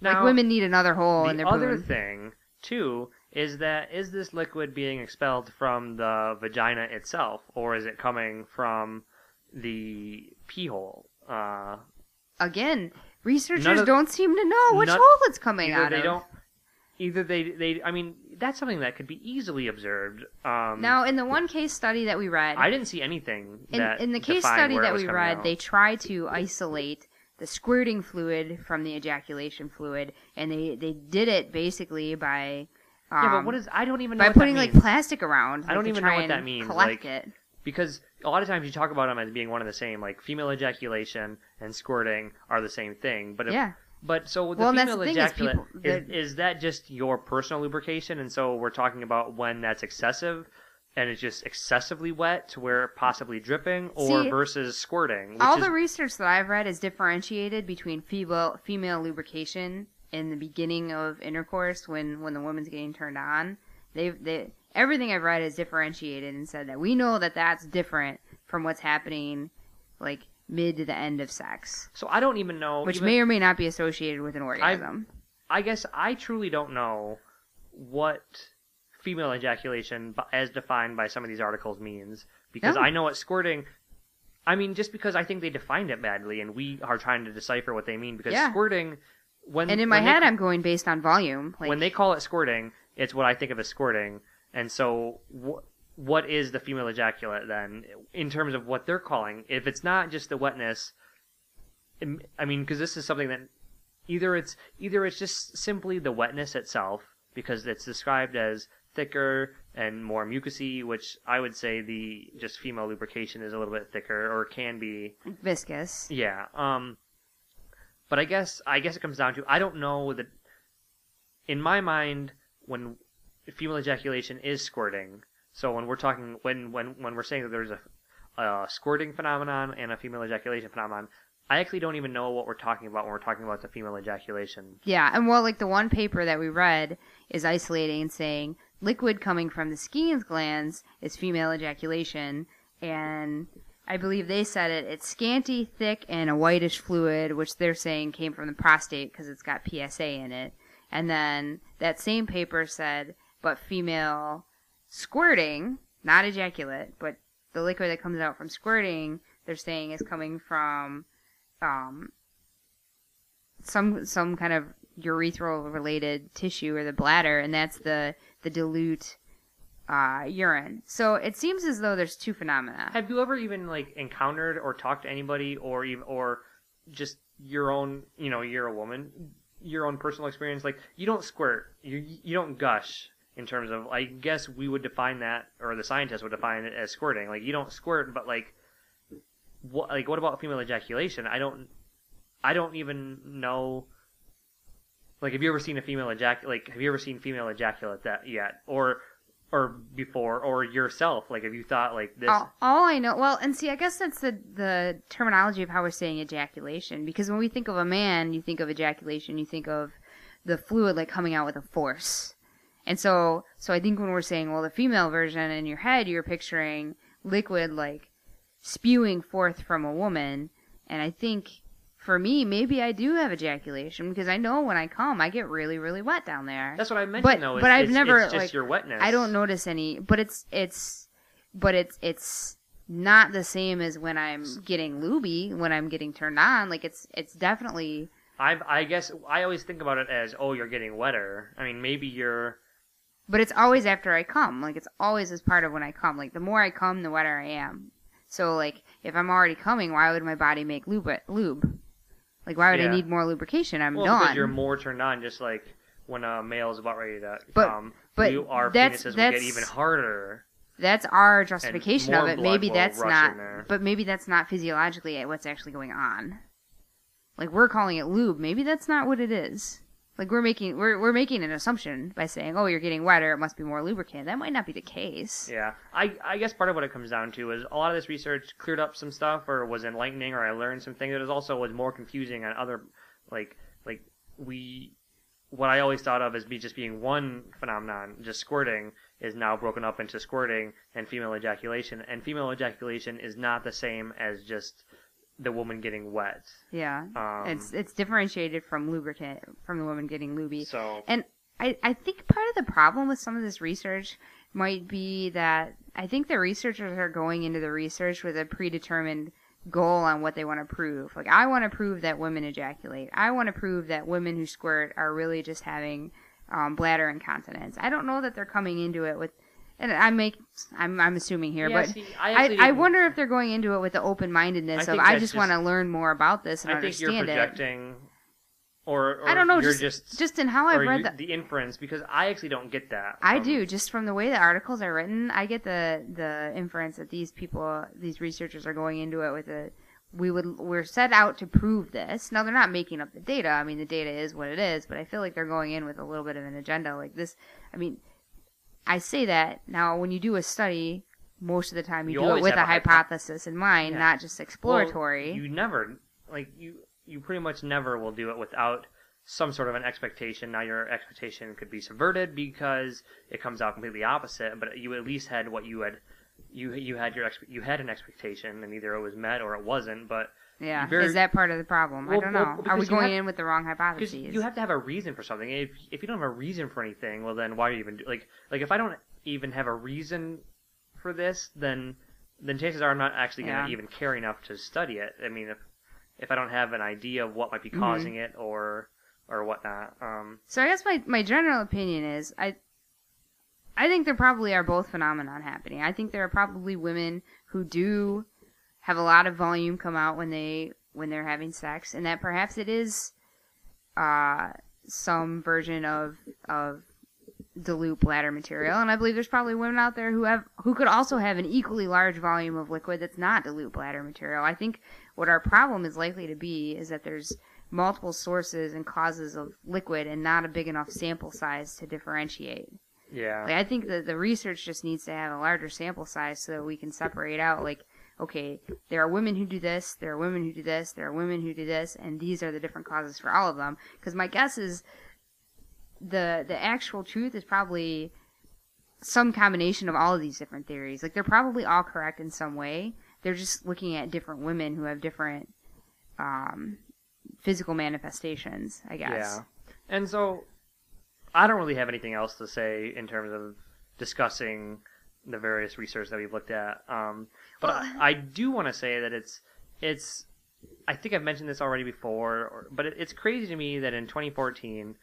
S4: like
S3: Now,
S4: women need another hole in
S3: the
S4: their
S3: other
S4: poon.
S3: thing too is that is this liquid being expelled from the vagina itself, or is it coming from the pee hole? Uh,
S4: Again, researchers
S3: of-
S4: don't seem to know which
S3: none-
S4: hole it's coming
S3: either
S4: out
S3: they
S4: of.
S3: don't. Either they they I mean that's something that could be easily observed. Um,
S4: Now, in the one case study that we read,
S3: I didn't see anything
S4: in,
S3: that
S4: in the case
S3: defined
S4: study
S3: where it
S4: that
S3: was
S4: we
S3: coming
S4: read,
S3: out.
S4: they try to isolate the squirting fluid from the ejaculation fluid, and they, they did it basically by um,
S3: yeah, but what is I don't even know
S4: by
S3: what
S4: putting
S3: that
S4: like
S3: means.
S4: plastic around.
S3: I don't
S4: to
S3: even
S4: try
S3: know what
S4: and
S3: that means,
S4: Collect
S3: like-
S4: it.
S3: because a lot of times you talk about them as being one and the same. Like female ejaculation and squirting are the same thing, but if,
S4: Yeah.
S3: But so the
S4: Well,
S3: female
S4: the thing is people-
S3: is, is that just your personal lubrication, and so we're talking about when that's excessive, and it's just excessively wet to where possibly dripping, or
S4: See,
S3: versus squirting. Which
S4: All
S3: is,
S4: the research that I've read is differentiated between female female lubrication in the beginning of intercourse when when the woman's getting turned on. They've they everything I've read is differentiated and said that we know that that's different from what's happening like mid to the end of sex,
S3: so I don't even know.
S4: which
S3: even-
S4: may or may not be associated with an orgasm.
S3: I guess I truly don't know what female ejaculation, b- as defined by some of these articles, means because
S4: No.
S3: I know what squirting. I mean, just because I think they defined it badly, and we are trying to decipher what they mean. Because
S4: Yeah.
S3: squirting, when
S4: and in my
S3: when they
S4: head, I'm going based on volume. Like
S3: when they call it squirting, it's what I think of as squirting. And so, wh- what is the female ejaculate then, in terms of what they're calling? If it's not just the wetness, I mean, because this is something that either it's either it's just simply the wetness itself, because it's described as thicker and more mucousy, which I would say the just female lubrication is a little bit thicker or can be.
S4: viscous.
S3: Yeah. Um. But I guess I guess it comes down to I don't know that. In my mind, when female ejaculation is squirting, so when we're talking when when when we're saying that there's a, a squirting phenomenon and a female ejaculation phenomenon, I actually don't even know what we're talking about when we're talking about the female ejaculation.
S4: Yeah, and well, like the one paper that we read is isolating and saying liquid coming from the Skene's glands is female ejaculation, and I believe they said it. It's scanty, thick, and a whitish fluid, which they're saying came from the prostate because it's got PSA in it. And then that same paper said, but female squirting, not ejaculate, but the liquid that comes out from squirting, they're saying is coming from um, some some kind of urethral related tissue or the bladder, and that's the the dilute uh, urine. So it seems as though there's two phenomena.
S3: Have you ever even like encountered or talked to anybody, or even or just your own? You know, you're a woman. Your own personal experience, like you don't squirt, you you don't gush. In terms of, I guess we would define that, or the scientists would define it as squirting. Like you don't squirt, but like, what like what about female ejaculation? I don't, I don't even know. Like, have you ever seen a female ejac? Like, have you ever seen female ejaculate that yet, or or before, or yourself? Like, have you thought like this?
S4: All, all I know, well, and see, I guess that's the the terminology of how we're saying ejaculation. Because when we think of a man, you think of ejaculation, you think of the fluid like coming out with a force. And so, so I think when we're saying, well, the female version in your head, you're picturing liquid like spewing forth from a woman. And I think for me, maybe I do have ejaculation because I know when I come, I get really, really wet down there.
S3: That's what I mentioned
S4: but
S3: though. is
S4: but I've
S3: it's-
S4: never
S3: it's just
S4: like
S3: your wetness.
S4: I don't notice any, but it's it's but it's it's not the same as when I'm getting looby when I'm getting turned on. Like it's it's definitely
S3: I I guess I always think about it as oh you're getting wetter. I mean maybe you're
S4: but it's always after I come. Like it's always as part of when I come. Like the more I come, the wetter I am. So like if I'm already coming, why would my body make lube lube? Like why would
S3: Yeah.
S4: I need more lubrication? I'm
S3: well
S4: done.
S3: because you're more turned on just like when a male is about ready to
S4: But-
S3: come.
S4: but
S3: you, our
S4: that's-
S3: penises will
S4: that's-
S3: get even harder.
S4: That's our justification of it. Maybe that's not, but maybe that's not physiologically what's actually going on. Like we're calling it lube. Maybe that's not what it is. Like we're making we're we're making an assumption by saying, "Oh, you're getting wetter. It must be more lubricant." That might not be the case.
S3: Yeah, I I guess part of what it comes down to is a lot of this research cleared up some stuff or was enlightening or I learned some things. It also was more confusing on other like like we what I always thought of as be just being one phenomenon, just squirting, is now broken up into squirting and female ejaculation. And female ejaculation is not the same as just the woman getting wet.
S4: Yeah,
S3: Um,
S4: it's it's differentiated from lubricant from the woman getting lubie.
S3: So
S4: And I, I think part of the problem with some of this research might be that I think the researchers are going into the research with a predetermined goal on what they want to prove. Like, I want to prove that women ejaculate. I want to prove that women who squirt are really just having um, bladder incontinence. I don't know that they're coming into it with. And I make, I'm, I'm assuming here,
S3: Yeah,
S4: but
S3: see, I
S4: I, I, wonder if they're going into it with the open mindedness
S3: I
S4: of I just, want to learn more about this and
S3: I think you're
S4: understand it.
S3: or, or
S4: I don't know,
S3: You're
S4: just-
S3: just
S4: just in how I've read
S3: you-
S4: the-
S3: the inference because I actually don't get that.
S4: I
S3: from-
S4: do just from the way the articles are written. I get the the inference that these people, these researchers, are going into it with a we would we're set out to prove this. Now they're not making up the data. I mean, the data is what it is, but I feel like they're going in with a little bit of an agenda like this. I mean, I say that now when you do a study, most of the time you,
S3: You
S4: do it
S3: always
S4: with
S3: have
S4: a
S3: hypo-
S4: hypothesis in mind,
S3: Yeah.
S4: not just
S3: Well,
S4: exploratory.
S3: you never like you you pretty much never will do it without some sort of an expectation. Now your expectation could be subverted because it comes out completely opposite, but you at least had what you had you you had your expe- you had an expectation and either it was met or it wasn't, but
S4: yeah,
S3: very-
S4: is that part of the problem? I don't
S3: well,
S4: know. are we going
S3: have-
S4: in with the wrong hypotheses?
S3: you have to have a reason for something. If if you don't have a reason for anything, well then why are you even do, like like if I don't even have a reason for this, then then chances are I'm not actually going to
S4: Yeah.
S3: even care enough to study it. I mean, if if I don't have an idea of what might be
S4: Mhm.
S3: causing it or or whatnot, um,
S4: So I guess my, my general opinion is I I think there probably are both phenomenon happening. I think there are probably women who do have a lot of volume come out when they when they're having sex, and that perhaps it is uh, some version of of dilute bladder material. And I believe there's probably women out there who have who could also have an equally large volume of liquid that's not dilute bladder material. I think what our problem is likely to be is that there's multiple sources and causes of liquid and not a big enough sample size to differentiate.
S3: yeah,
S4: Like I think that the research just needs to have a larger sample size so that we can separate out like okay, there are women who do this, there are women who do this, there are women who do this, and these are the different causes for all of them. Because my guess is the the actual truth is probably some combination of all of these different theories. Like they're probably all correct in some way. They're just looking at different women who have different um, physical manifestations. I guess.
S3: yeah. And so I don't really have anything else to say in terms of discussing the various research that we've looked at. Um, but
S4: Well-
S3: I, I do want to say that it's it's. I think I've mentioned this already before, or, but it, it's crazy to me that in 2014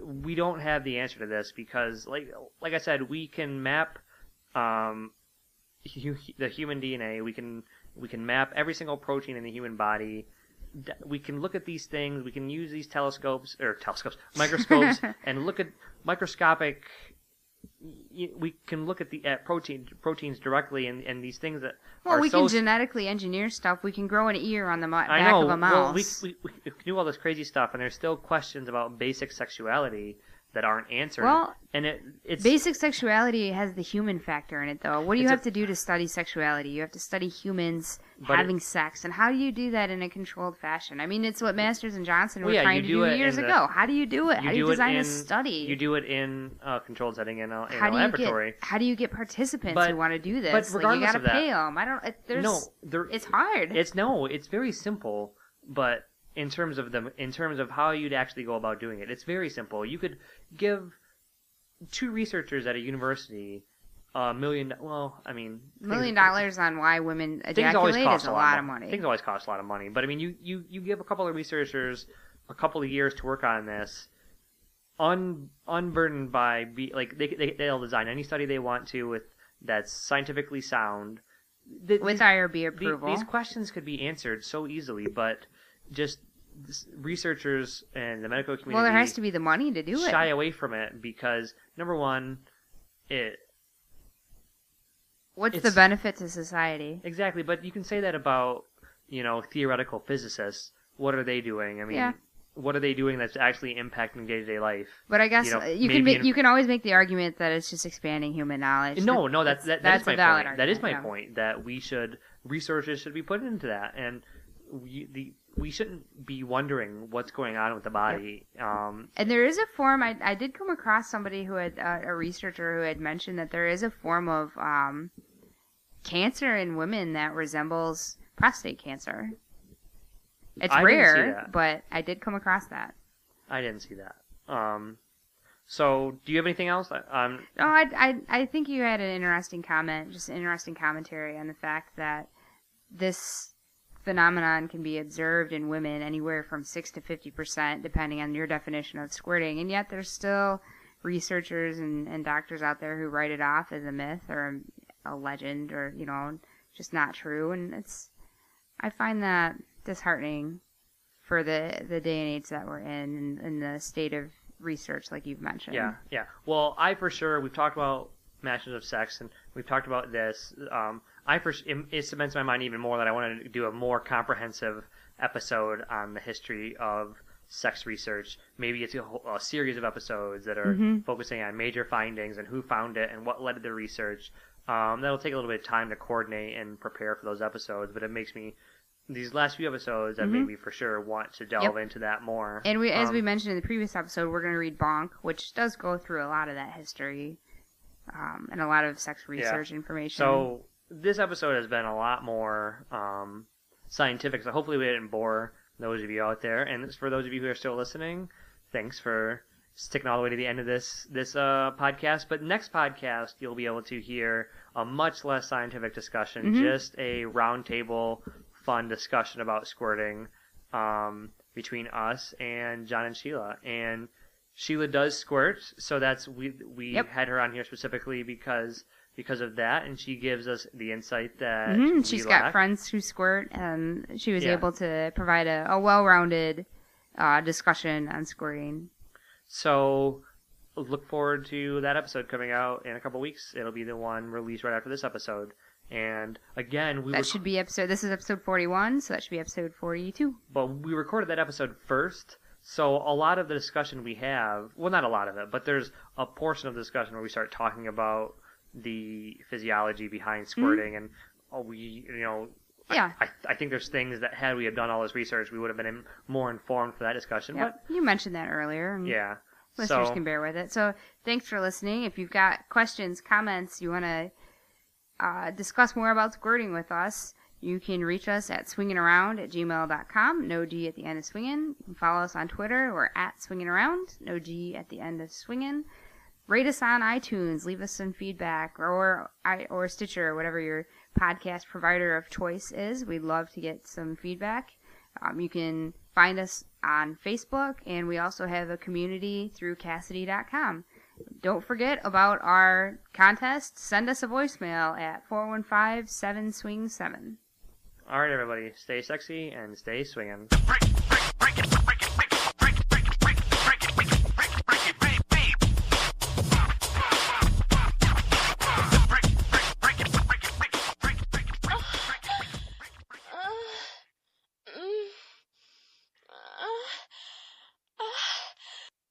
S3: we don't have the answer to this because, like like I said, we can map um, hu- the human DNA. We can we can map every single protein in the human body. We can look at these things. We can use these telescopes or telescopes, microscopes, and look at microscopic. Y- We can look at the at protein proteins directly, and, and these things that
S4: Well, we
S3: so
S4: can genetically engineer stuff. We can grow an ear on the mo- back
S3: know.
S4: of a mouse.
S3: Well, we, we, we can do all this crazy stuff, and there's still questions about basic sexuality that aren't answered.
S4: Well,
S3: and it it's
S4: Basic sexuality has the human factor in it, though. What do you
S3: It's a-
S4: have to do to study sexuality? You have to study humans
S3: But it-
S4: having sex, and how do you do that in a controlled fashion? I mean, it's what Masters and Johnson
S3: Well,
S4: were
S3: yeah,
S4: trying to
S3: do
S4: do, years
S3: in the-
S4: ago. How do you do it? how do you
S3: do
S4: design
S3: in,
S4: a study?
S3: You do it in a controlled setting in a, in
S4: how
S3: a laboratory.
S4: get how do you get participants
S3: But-
S4: who want to do this?
S3: but regardless
S4: like, you gotta
S3: of that-
S4: pay them. I don't. It, there's
S3: no, there,
S4: it's hard.
S3: It's no, it's very simple, but in terms of the in terms of how you'd actually go about doing it, it's very simple. You could give two researchers at a university a million. Well, I mean,
S4: million
S3: things-
S4: dollars on why women ejaculate
S3: cost
S4: is a
S3: lot,
S4: lot of
S3: mo-
S4: money.
S3: Things always cost a lot of money, but I mean, you you you give a couple of researchers a couple of years to work on this, un unburdened by be like they, they they'll design any study they want to with that's scientifically sound. Th-
S4: With
S3: these-
S4: IRB
S3: the-
S4: approval.
S3: these questions could be answered so easily, but just researchers and the medical community
S4: well, there has to be the money to do it.
S3: shy away from it because number one, it
S4: What's the benefit to society?
S3: Exactly, but you can say that about you know theoretical physicists. What are they doing? I mean,
S4: Yeah.
S3: what are they doing that's actually impacting day to day life?
S4: But I guess
S3: You know,
S4: you can make,
S3: in-
S4: you can always make the argument that it's just expanding human knowledge.
S3: No, no, that's that,
S4: that's
S3: that's my point. That is my
S4: yeah.
S3: point. That we should resources should be put into that, and we the we shouldn't be wondering what's going on with the body. Um,
S4: And there is a form. I I did come across somebody who had uh, a researcher who had mentioned that there is a form of um, cancer in women that resembles prostate cancer. It's
S3: I
S4: rare, but I did come across that.
S3: I didn't see that. Um, so do you have anything else? Um,
S4: No, I, I, I think you had an interesting comment, just an interesting commentary on the fact that this phenomenon can be observed in women anywhere from 6 to 50%, depending on your definition of squirting. And yet there's still researchers and, and doctors out there who write it off as a myth or a, legend or, you know, just not true. And it's, I find that disheartening for the, the day and age that we're in and, and the state of research, like you've mentioned.
S3: Yeah, yeah. Well, I for sure we've talked about Masters of Sex, and we've talked about this. Um, I for it, it cements my mind even more that I want to do a more comprehensive episode on the history of sex research. Maybe it's a, whole, a series of episodes that are
S4: Mhm.
S3: focusing on major findings and who found it and what led to the research. Um, that'll take a little bit of time to coordinate and prepare for those episodes, but it makes me these last few episodes that
S4: Mhm.
S3: made me for sure want to delve into that more.
S4: And we, as
S3: Um,
S4: we mentioned in the previous episode, we're going to read Bonk, which does go through a lot of that history um, and a lot of sex research information.
S3: So this episode has been a lot more um, scientific. So hopefully we didn't bore those of you out there. And for those of you who are still listening, thanks for sticking all the way to the end of this this uh, podcast. But next podcast you'll be able to hear a much less scientific discussion,
S4: Mhm.
S3: just a roundtable, fun discussion about squirting um, between us and John and Sheila. And Sheila does squirt, so that's we we
S4: Yep.
S3: had her on here specifically because because of that, and she gives us the insight that
S4: Mhm,
S3: we
S4: she's got friends who squirt, and she was
S3: Yeah.
S4: able to provide a, a well-rounded uh, discussion on squirting.
S3: So look forward to that episode coming out in a couple weeks. It'll be the one released right after this episode. And again, we
S4: that
S3: rec-
S4: should be episode. This is episode forty-one, so that should be episode forty-two.
S3: but we recorded that episode first. So a lot of the discussion we have, well, not a lot of it, but there's a portion of the discussion where we start talking about the physiology behind squirting, and oh, we, you know, I-
S4: Yeah.
S3: I, I, think there's things that had we have done all this research, we would have been in, more informed for that discussion.
S4: Yep. You mentioned that earlier. And
S3: yeah,
S4: Listeners
S3: so
S4: can bear with it. So thanks for listening. If you've got questions, comments, you want to uh, discuss more about squirting with us, you can reach us at swingingaround at gmail.com. No G at the end of swinging. You can follow us on Twitter. We're at swinging around. No G at the end of swinging. Rate us on iTunes, leave us some feedback, or I or Stitcher, whatever your podcast provider of choice is. We'd love to get some feedback. Um, you can find us on Facebook, and we also have a community through Kasidie.com. Don't forget about our contest. Send us a voicemail at 415 7 Swing 7.
S3: All right, everybody, stay sexy and stay swinging.
S2: Freak, freak.